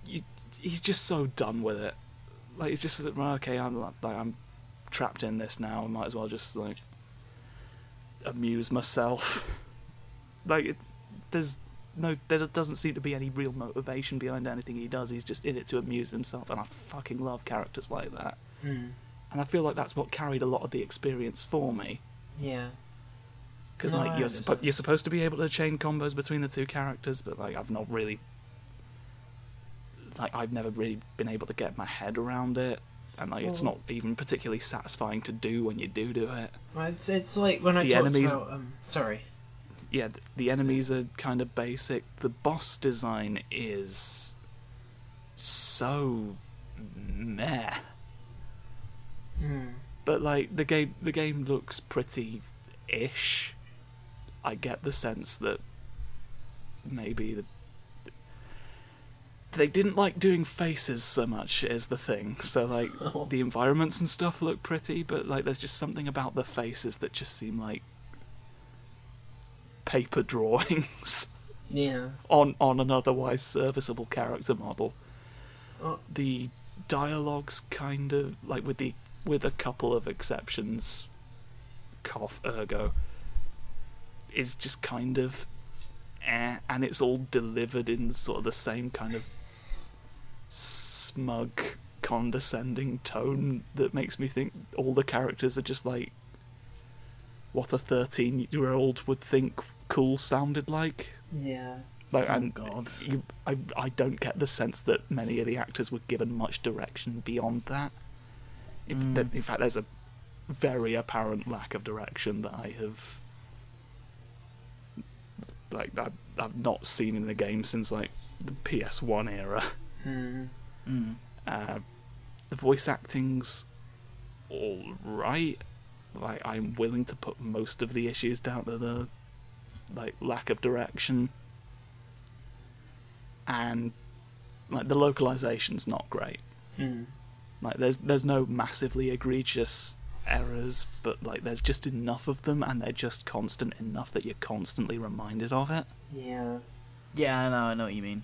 You, he's just so done with it. Like, he's just like, okay, I'm, like, I'm trapped in this now, I might as well just, like. amuse myself. like, it, there's no there doesn't seem to be any real motivation behind anything he does he's just in it to amuse himself and i fucking love characters like that Mm. and i feel like that's what carried a lot of the experience for me Yeah. because No, like you're, suppo- you're supposed to be able to chain combos between the two characters but like i've not really like i've never really been able to get my head around it and like it's not even particularly satisfying to do when you do do it. It's, it's like when I The enemies- about. Um, sorry. Yeah, th- the enemies are kind of basic. The boss design is so meh. Hmm. But like the game, the game looks pretty ish. I get the sense that maybe the, they didn't like doing faces so much is the thing. So like Oh. the environments and stuff look pretty, but like there's just something about the faces that just seem like paper drawings Yeah. on on an otherwise serviceable character model. Oh. The dialogues kind of like with the with a couple of exceptions, cough ergo, is just kind of eh, and it's all delivered in sort of the same kind of smug, condescending tone that makes me think all the characters are just like what a thirteen-year-old would think cool sounded like. Yeah. Like, Oh, and God. You, I, I don't get the sense that many of the actors were given much direction beyond that. If Mm. in fact, there's a very apparent lack of direction that I have, like, I've, I've not seen in the game since like the PS1 era. Hmm. Mm. Uh, the voice acting's all right. Like, I'm willing to put most of the issues down to the like lack of direction, and like the localization's not great. Hmm. Like, there's there's no massively egregious errors, but like there's just enough of them, and they're just constant enough that you're constantly reminded of it. Yeah. Yeah, I know, I know what you mean.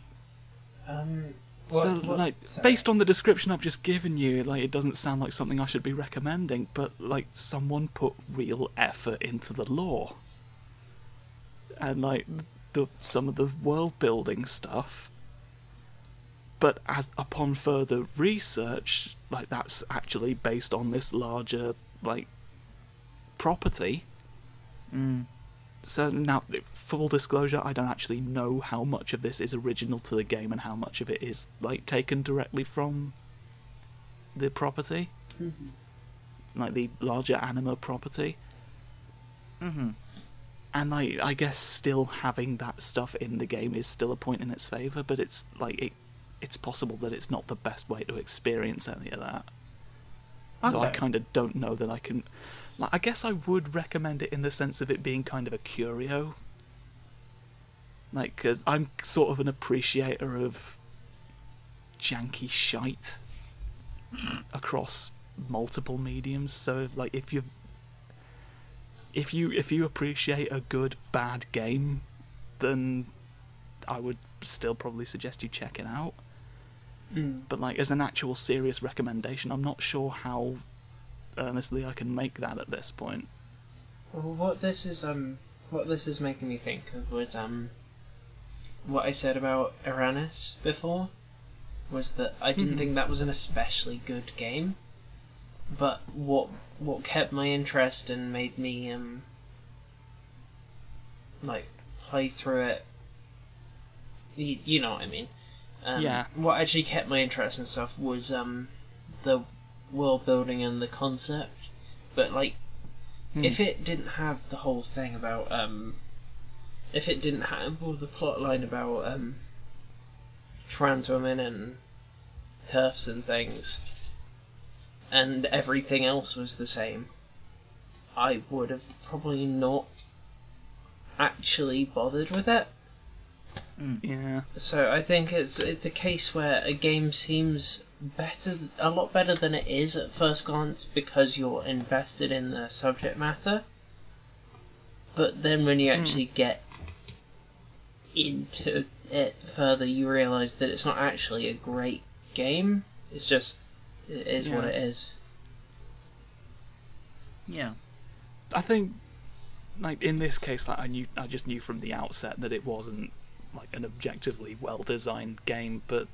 Um. so, what- what- like, sorry. based on the description I've just given you, like, it doesn't sound like something I should be recommending. But like, someone put real effort into the lore, and like the some of the world building stuff. But as upon further research, like that's actually based on this larger like property. Mm. So now, full disclosure, I don't actually know how much of this is original to the game and how much of it is like taken directly from the property, like the larger anima property. Mm-hmm. And like, I guess still having that stuff in the game is still a point in its favor, but it's like it, it's possible that it's not the best way to experience any of that. So I kind of don't know that I can. Like, I guess I would recommend it in the sense of it being kind of a curio. Like, because I'm sort of an appreciator of janky shite across multiple mediums. So, like, if you if you if you appreciate a good bad game, then I would still probably suggest you check it out. Hmm. But like as an actual serious recommendation, I'm not sure how earnestly I can make that at this point. Well, what this is um, what this is making me think of was um, what I said about Uranus before, was that I didn't Mhm. think that was an especially good game, but what what kept my interest and made me um, like play through it. You, you know what I mean? Um, Yeah. What actually kept my interest and stuff was um, the world building and the concept, but like Hmm. if it didn't have the whole thing about um if it didn't have all the plot line about um trans women and TERFs and things and everything else was the same i would have probably not actually bothered with it Mm. Yeah. so I think it's it's a case where a game seems better, a lot better than it is at first glance because you're invested in the subject matter. But then when you hmm. actually get into it further, you realise that it's not actually a great game. It's just it is what it is. Yeah. I think like in this case like I knew I just knew from the outset that it wasn't like an objectively well designed game, but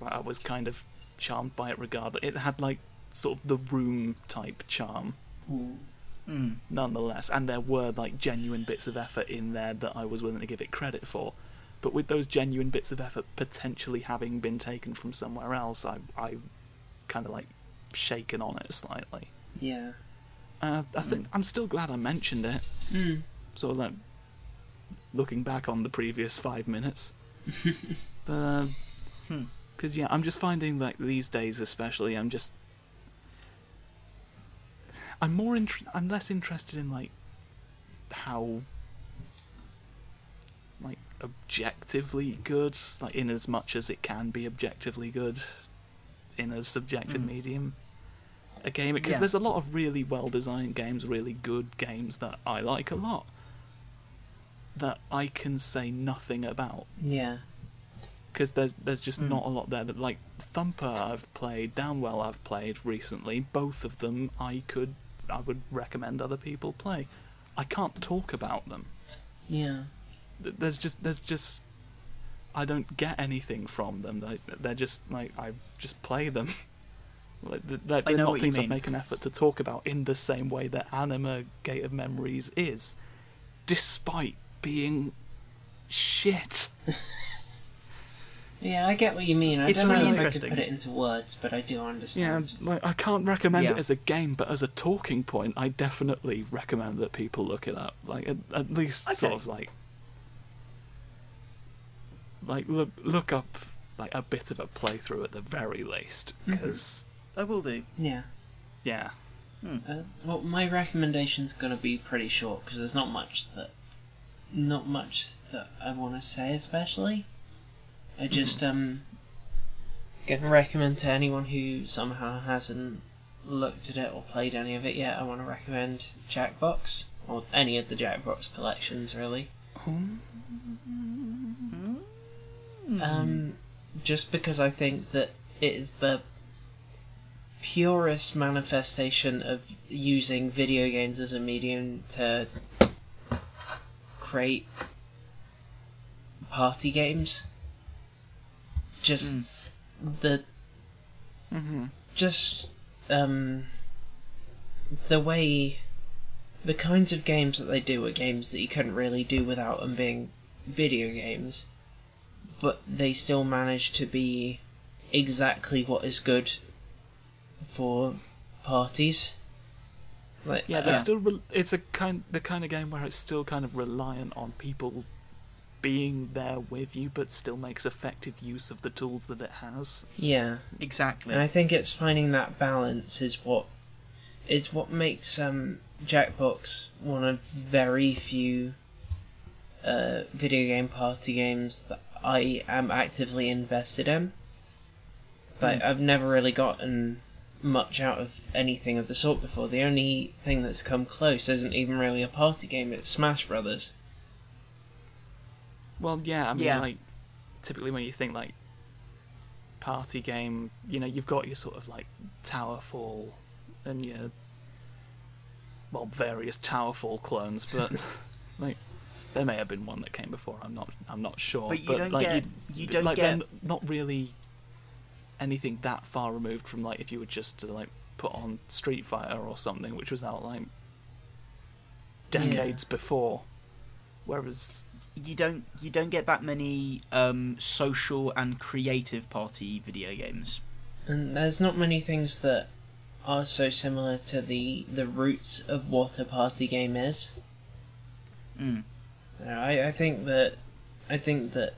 like, I was kind of charmed by it regardless. It had like sort of the room type charm Mm. nonetheless, and there were like genuine bits of effort in there that I was willing to give it credit for. But with those genuine bits of effort potentially having been taken from somewhere else, I I kind of like shaken on it slightly. Yeah. Uh, I think I'm still glad I mentioned it. Mm. So like looking back on the previous five minutes, but because yeah, I'm just finding like these days, especially, I'm just I'm more inter- I'm less interested in like how like objectively good, like in as much as it can be objectively good in a subjective Mm. medium. A game because Yeah. there's a lot of really well designed games, really good games that I like a lot. That I can say nothing about Yeah. because there's there's just Mm. not a lot there. That like Thumper I've played, Downwell I've played recently. Both of them I could I would recommend other people play. I can't talk about them. Yeah. There's just there's just I don't get anything from them. They they're just like I just play them. like they're, they're not things I make an effort to talk about in the same way that Anima Gate of Memories is, despite being shit. Yeah, I get what you mean. I It's don't know if I could put it into words, but I do understand. Yeah, understand. like I can't recommend it as a game, but as a talking point, I definitely recommend that people look it up. Like at, at least sort of like like look look up like a bit of a playthrough at the very least, because I will do. Yeah. yeah, Uh, well, my recommendation's gonna be pretty short because there's not much that, not much that I want to say, especially. I just um, gonna recommend to anyone who somehow hasn't looked at it or played any of it yet. I want to recommend Jackbox or any of the Jackbox collections, really. Um, just because I think that it is the purest manifestation of using video games as a medium to create party games. Just the mm-hmm. just um the way the kinds of games that they do are games that you couldn't really do without them being video games but they still manage to be exactly what is good for parties like yeah. uh, There's still re- it's a kind the kind of game where it's still kind of reliant on people being there with you, but still makes effective use of the tools that it has. yeah Exactly. And I think it's finding that balance is what is what makes um, Jackbox one of very few uh, video game party games that I am actively invested in. Like I've never really gotten much out of anything of the sort before. The only thing that's come close isn't even really a party game; it's Smash Brothers. Well, yeah, I mean, Yeah. like, typically when you think, like, party game, you know, you've got your sort of, like, Towerfall and your, well, various Towerfall clones, but, like, there may have been one that came before, I'm not, I'm not sure. But you don't like, get- you don't like, get- they're not really anything that far removed from, like, if you were just to, like, put on Street Fighter or something, which was out, like, decades before. Whereas you don't you don't get that many um, social and creative party video games. And there's not many things that are so similar to the the roots of what a party game is. Mm. I, I think that I think that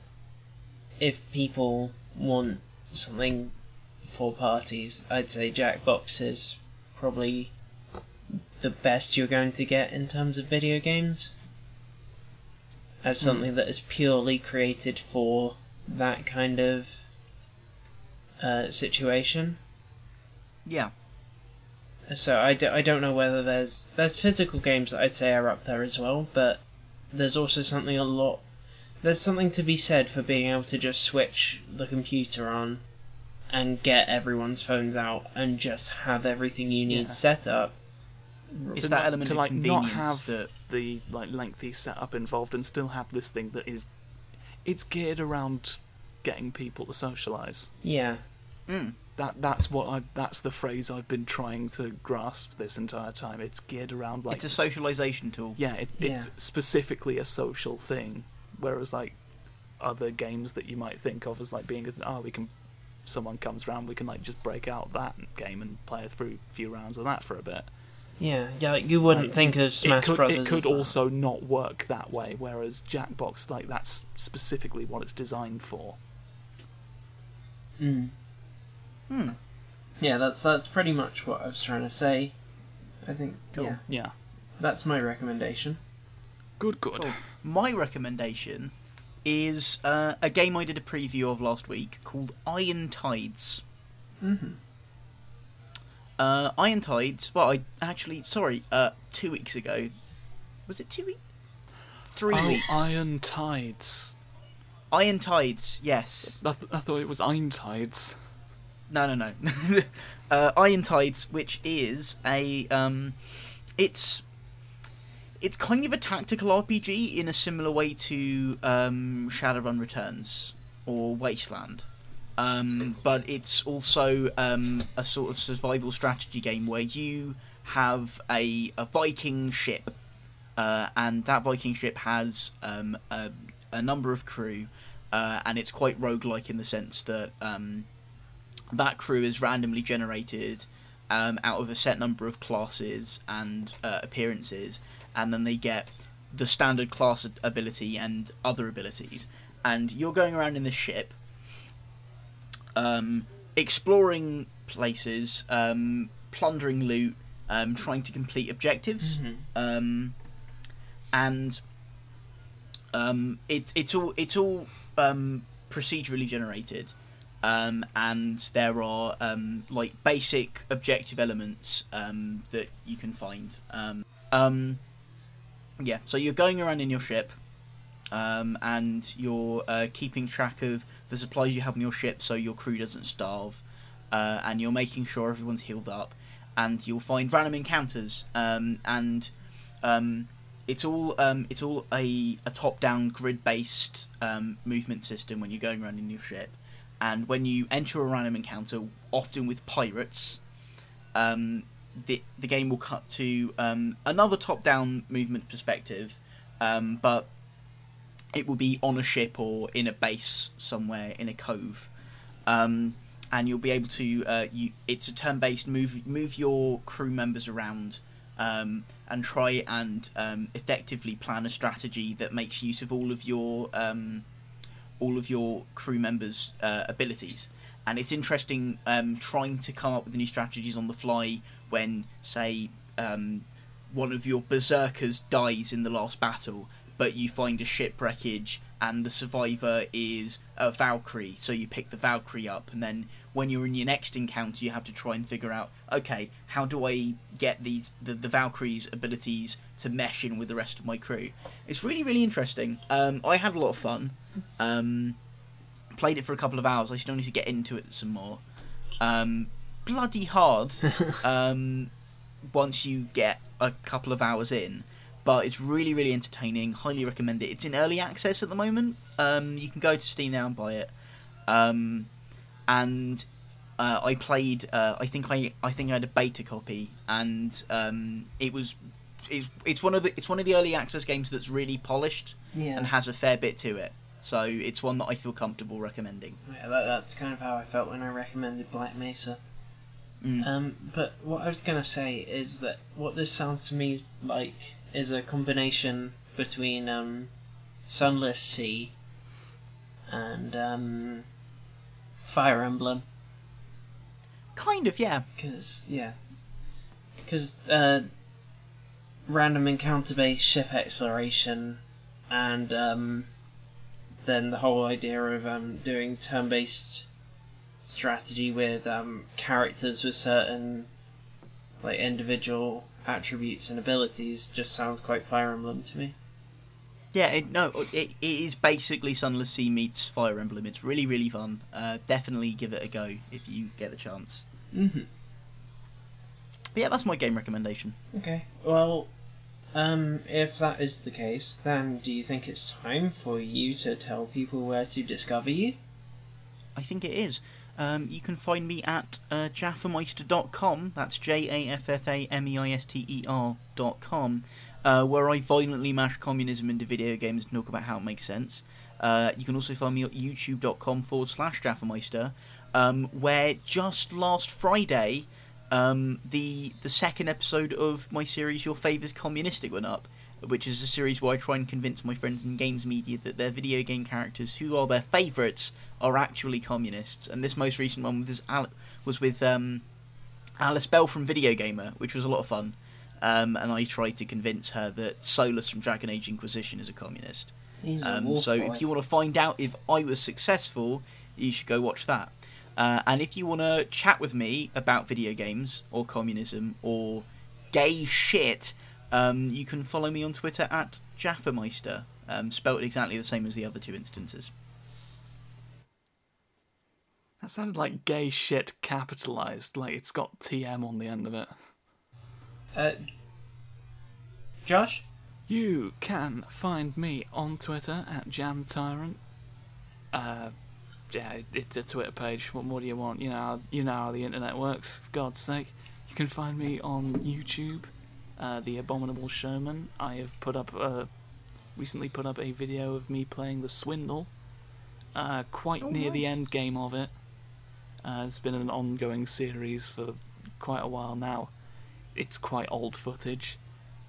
if people want something for parties, I'd say Jackbox is probably the best you're going to get in terms of video games. As something that is purely created for that kind of uh, situation. Yeah. So I, d- I don't know whether there's there's physical games that I'd say are up there as well, but there's also something a lot there's something to be said for being able to just switch the computer on and get everyone's phones out and just have everything you need Yeah. set up. It's to that not- element to of like not convenience have that the like lengthy setup involved and still have this thing that is it's geared around getting people to socialize Yeah. Mm. that that's what i that's the phrase i've been trying to grasp this entire time it's geared around like it's a socialization tool. yeah it, it's Yeah. specifically a social thing whereas like other games that you might think of as like being oh we can someone comes round, we can like just break out that game and play through a few rounds of that for a bit. Yeah, yeah. Like you wouldn't Like, think of Smash it could, Brothers. it could as that. also not work that way, whereas Jackbox, like that's specifically what it's designed for. Mm. Hmm. Yeah, that's that's pretty much what I was trying to say. I think. Cool. Yeah, Yeah. that's my recommendation. Good, good. Cool. My recommendation is uh, a game I did a preview of last week called Iron Tides. hmm Uh, Iron Tides. Well, I actually sorry. Uh, two weeks ago. Was it two weeks? Three oh, weeks. Iron Tides. Iron Tides. Yes. I, th- I thought it was Iron Tides. No, no, no. uh, Iron Tides, which is a um, it's it's kind of a tactical RPG in a similar way to um, Shadowrun Returns or Wasteland. Um, but it's also um, a sort of survival strategy game where you have a, a Viking ship, uh, and that Viking ship has um, a, a number of crew, uh, and it's quite roguelike in the sense that um, that crew is randomly generated um, out of a set number of classes and uh, appearances, and then they get the standard class ability and other abilities. And you're going around in the ship, um, exploring places, um, plundering loot, um, trying to complete objectives, Mhm. um, and um, it, it's all it's all um, procedurally generated, um, and there are um, like basic objective elements um, that you can find. Um, um, yeah, so you're going around in your ship, um, and you're uh, keeping track of the supplies you have on your ship, so your crew doesn't starve, uh, and you're making sure everyone's healed up, and you'll find random encounters, um, and um, it's all um, it's all a, a top-down grid-based um, movement system when you're going around in your ship, and when you enter a random encounter, often with pirates, um, the the game will cut to um, another top-down movement perspective, um, but it will be on a ship or in a base somewhere in a cove, um, and you'll be able to. Uh, you, it's a turn-based move move your crew members around. Um, and try and um, effectively plan a strategy that makes use of all of your um, all of your crew members' uh, abilities. And it's interesting um, trying to come up with new strategies on the fly when, say, um, one of your berserkers dies in the last battle, but you find a shipwreckage and the survivor is a Valkyrie, so you pick the Valkyrie up, and then when you're in your next encounter, you have to try and figure out, okay, how do I get these the, the Valkyrie's abilities to mesh in with the rest of my crew? It's really really interesting. Um, I had a lot of fun. Um, played it for a couple of hours. I still need to get into it some more. Um, bloody hard. um, once you get a couple of hours in. But it's really, really entertaining. Highly recommend it. It's in early access at the moment. Um, you can go to Steam now and buy it. Um, and uh, I played. Uh, I think I, I think I had a beta copy, and um, it was. It's, it's one of the it's one of the early access games that's really polished Yeah. and has a fair bit to it. So it's one that I feel comfortable recommending. Yeah, that, that's kind of how I felt when I recommended Black Mesa. Mm. Um, but what I was gonna say is that what this sounds to me like is a combination between um, Sunless Sea and um, Fire Emblem. Kind of, yeah. Because yeah, because uh, random encounter-based ship exploration, and um, then the whole idea of um, doing turn-based strategy with um, characters with certain like individual attributes and abilities just sounds quite Fire Emblem to me. Yeah, it, no, it, it is basically Sunless Sea meets Fire Emblem. It's really, really fun. Uh, definitely give it a go if you get the chance. Mm-hmm. But yeah, that's my game recommendation. Okay. Well, um, if that is the case, then do you think it's time for you to tell people where to discover you? I think it is. Um, you can find me at uh, jaffameister.com. That's J A F F A M E I S T E R.com, uh, where I violently mash communism into video games and talk about how it makes sense. Uh, you can also find me at youtube.com forward slash jaffameister. um, where just last Friday, um, the the second episode of my series Your Favours Communistic went up, which is a series where I try and convince my friends in games media that their video game characters, who are their favourites, are actually communists. And this most recent one was Al- was with um, Alice Bell from Video Gamer, which was a lot of fun. Um, and I tried to convince her that Solas from Dragon Age Inquisition is a communist. Um, so boy. if you want to find out if I was successful, you should go watch that. Uh, and if you want to chat with me about video games or communism or gay shit, um, you can follow me on Twitter at Jaffameister, um, spelt exactly the same as the other two instances. That sounded like gay shit capitalized, like it's got TM on the end of it. Uh, Josh? You can find me on Twitter at JamTyrant. Uh, yeah, it's a Twitter page. What more do you want? You know, you know how the internet works. For God's sake, you can find me on YouTube, uh, The Abominable Showman. I have put up a recently put up a video of me playing The Swindle. Uh, quite Oh, near the end game of it. Uh, it's been an ongoing series for quite a while now. It's quite old footage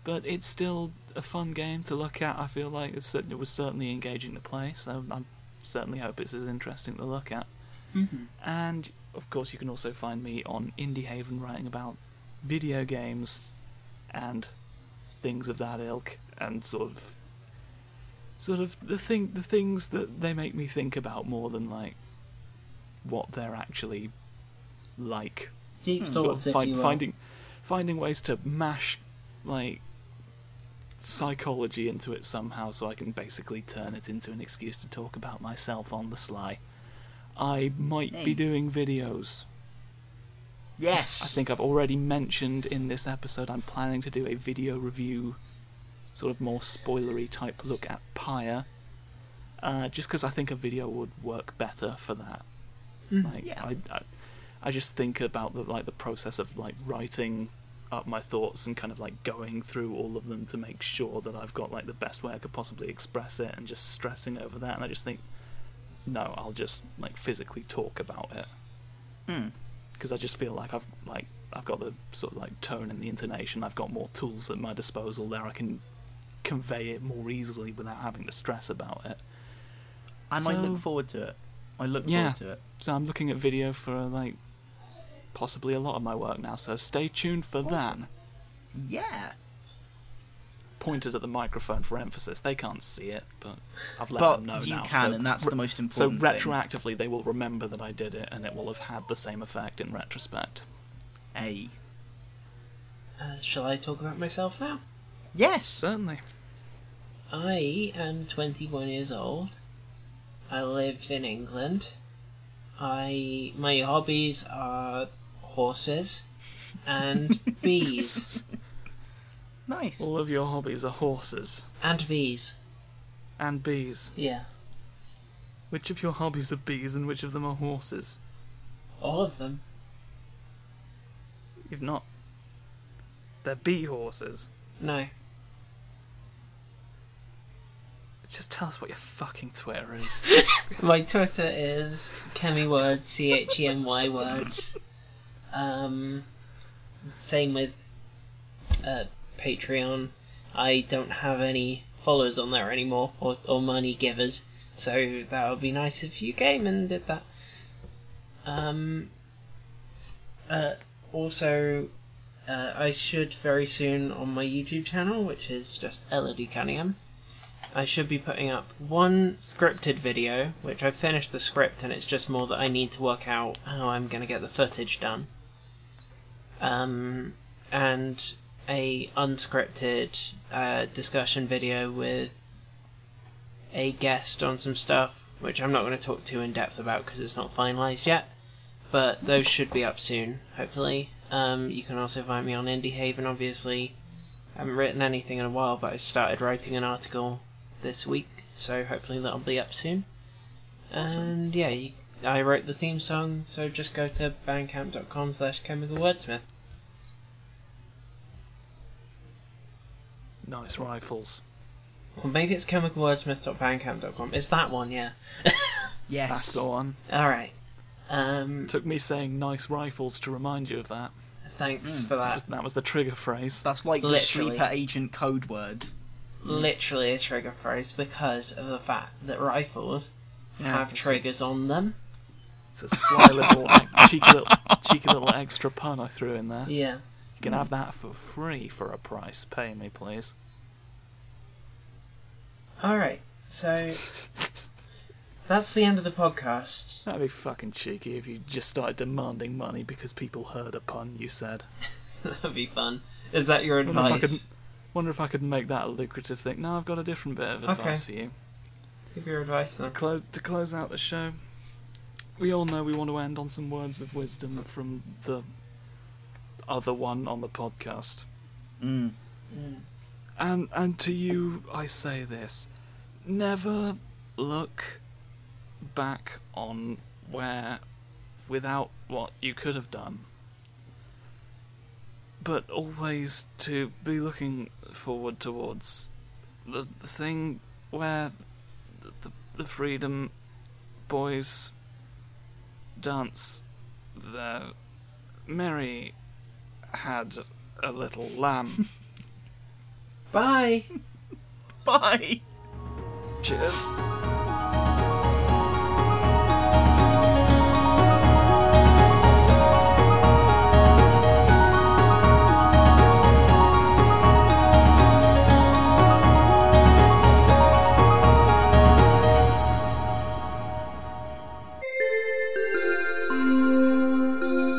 but it's still a fun game to look at. I feel like it's, it was certainly engaging to play, so I certainly hope it's as interesting to look at. Mm-hmm. And of course, you can also find me on Indie Haven writing about video games and things of that ilk, and sort of, sort of the thing, the things that they make me think about more than like what they're actually like Deep Hmm. sort thoughts, of if find, you will. finding finding ways to mash like psychology into it somehow so I can basically turn it into an excuse to talk about myself on the sly. I might Hey. be doing videos. Yes. I think I've already mentioned in this episode I'm planning to do a video review, sort of more spoilery type look at Pyre. Uh, just because I think a video would work better for that. Mhm. Like Yeah. I, I, I just think about the like the process of like writing up my thoughts and kind of like going through all of them to make sure that I've got like the best way I could possibly express it and just stressing over that and I just think no I'll just like physically talk about it Hmm. Because I just feel like I've like I've got the sort of like tone and the intonation I've got more tools at my disposal there I can convey it more easily without having to stress about it and I So- look forward to it. I look Yeah. forward to it. So I'm looking at video for like possibly a lot of my work now. So stay tuned for that. Yeah. Pointed at the microphone for emphasis. They can't see it, but I've let But them know you now. can, so and that's re- the most So important thing. retroactively, they will remember that I did it, and it will have had the same effect in retrospect. A. Uh, shall I talk about myself now? Yes. Certainly. I am 21 years old. I live in England. I my hobbies are horses and bees Nice. All of your hobbies are horses and bees. and bees. Yeah, Which of your hobbies are bees and which of them are horses? all of them. You've not. They're bee horses. No, Just tell us what your fucking Twitter is. my Twitter is Chemy Words, C H E M Y Words. Um, same with uh, Patreon. I don't have any followers on there anymore, or, or money givers, so that would be nice if you came and did that. Um, uh, also, uh, I should very soon on my YouTube channel, which is just Elodie Cunningham. I should be putting up one scripted video, which I've finished the script and it's just more that I need to work out how I'm going to get the footage done. Um, and a unscripted uh, discussion video with a guest on some stuff, which I'm not going to talk too in depth about because it's not finalised yet. But those should be up soon, hopefully. Um, you can also find me on Indie Haven, obviously. I haven't written anything in a while, but I started writing an article this week, so hopefully that'll be up soon. And yeah, you, I wrote the theme song, so just go to bandcamp.com slash chemical wordsmith. Nice rifles. Or maybe it's chemicalwordsmith.bandcamp.com. It's that one, yeah. Yes. That's the one. Alright. Um, Took me saying nice rifles to remind you of that. thanks Mm. for That that. was, that was the trigger phrase. That's like the sleeper agent code word. Literally a trigger phrase because of the fact that rifles have it's a- triggers on them. It's a sly little, like, cheeky little, cheeky little extra pun I threw in there. Yeah. You can have that for free for a price. Pay me, please. Alright, so that's the end of the podcast. That'd be fucking cheeky if you just started demanding money because people heard a pun you said. That'd be fun. Is that your Wonder if, I advice? could, wonder if I could make that a lucrative thing. No, I've got a different bit of advice for you. Give your advice then. To close to close out the show, we all know we want to end on some words of wisdom from the other one on the podcast. Mm. And and to you I say this. Never look back on where without what you could have done. But always to be looking forward towards the, the thing where the, the, the freedom boys dance their Mary had a little lamb. Bye! Bye. Cheers.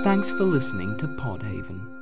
Thanks for listening to Podhaven.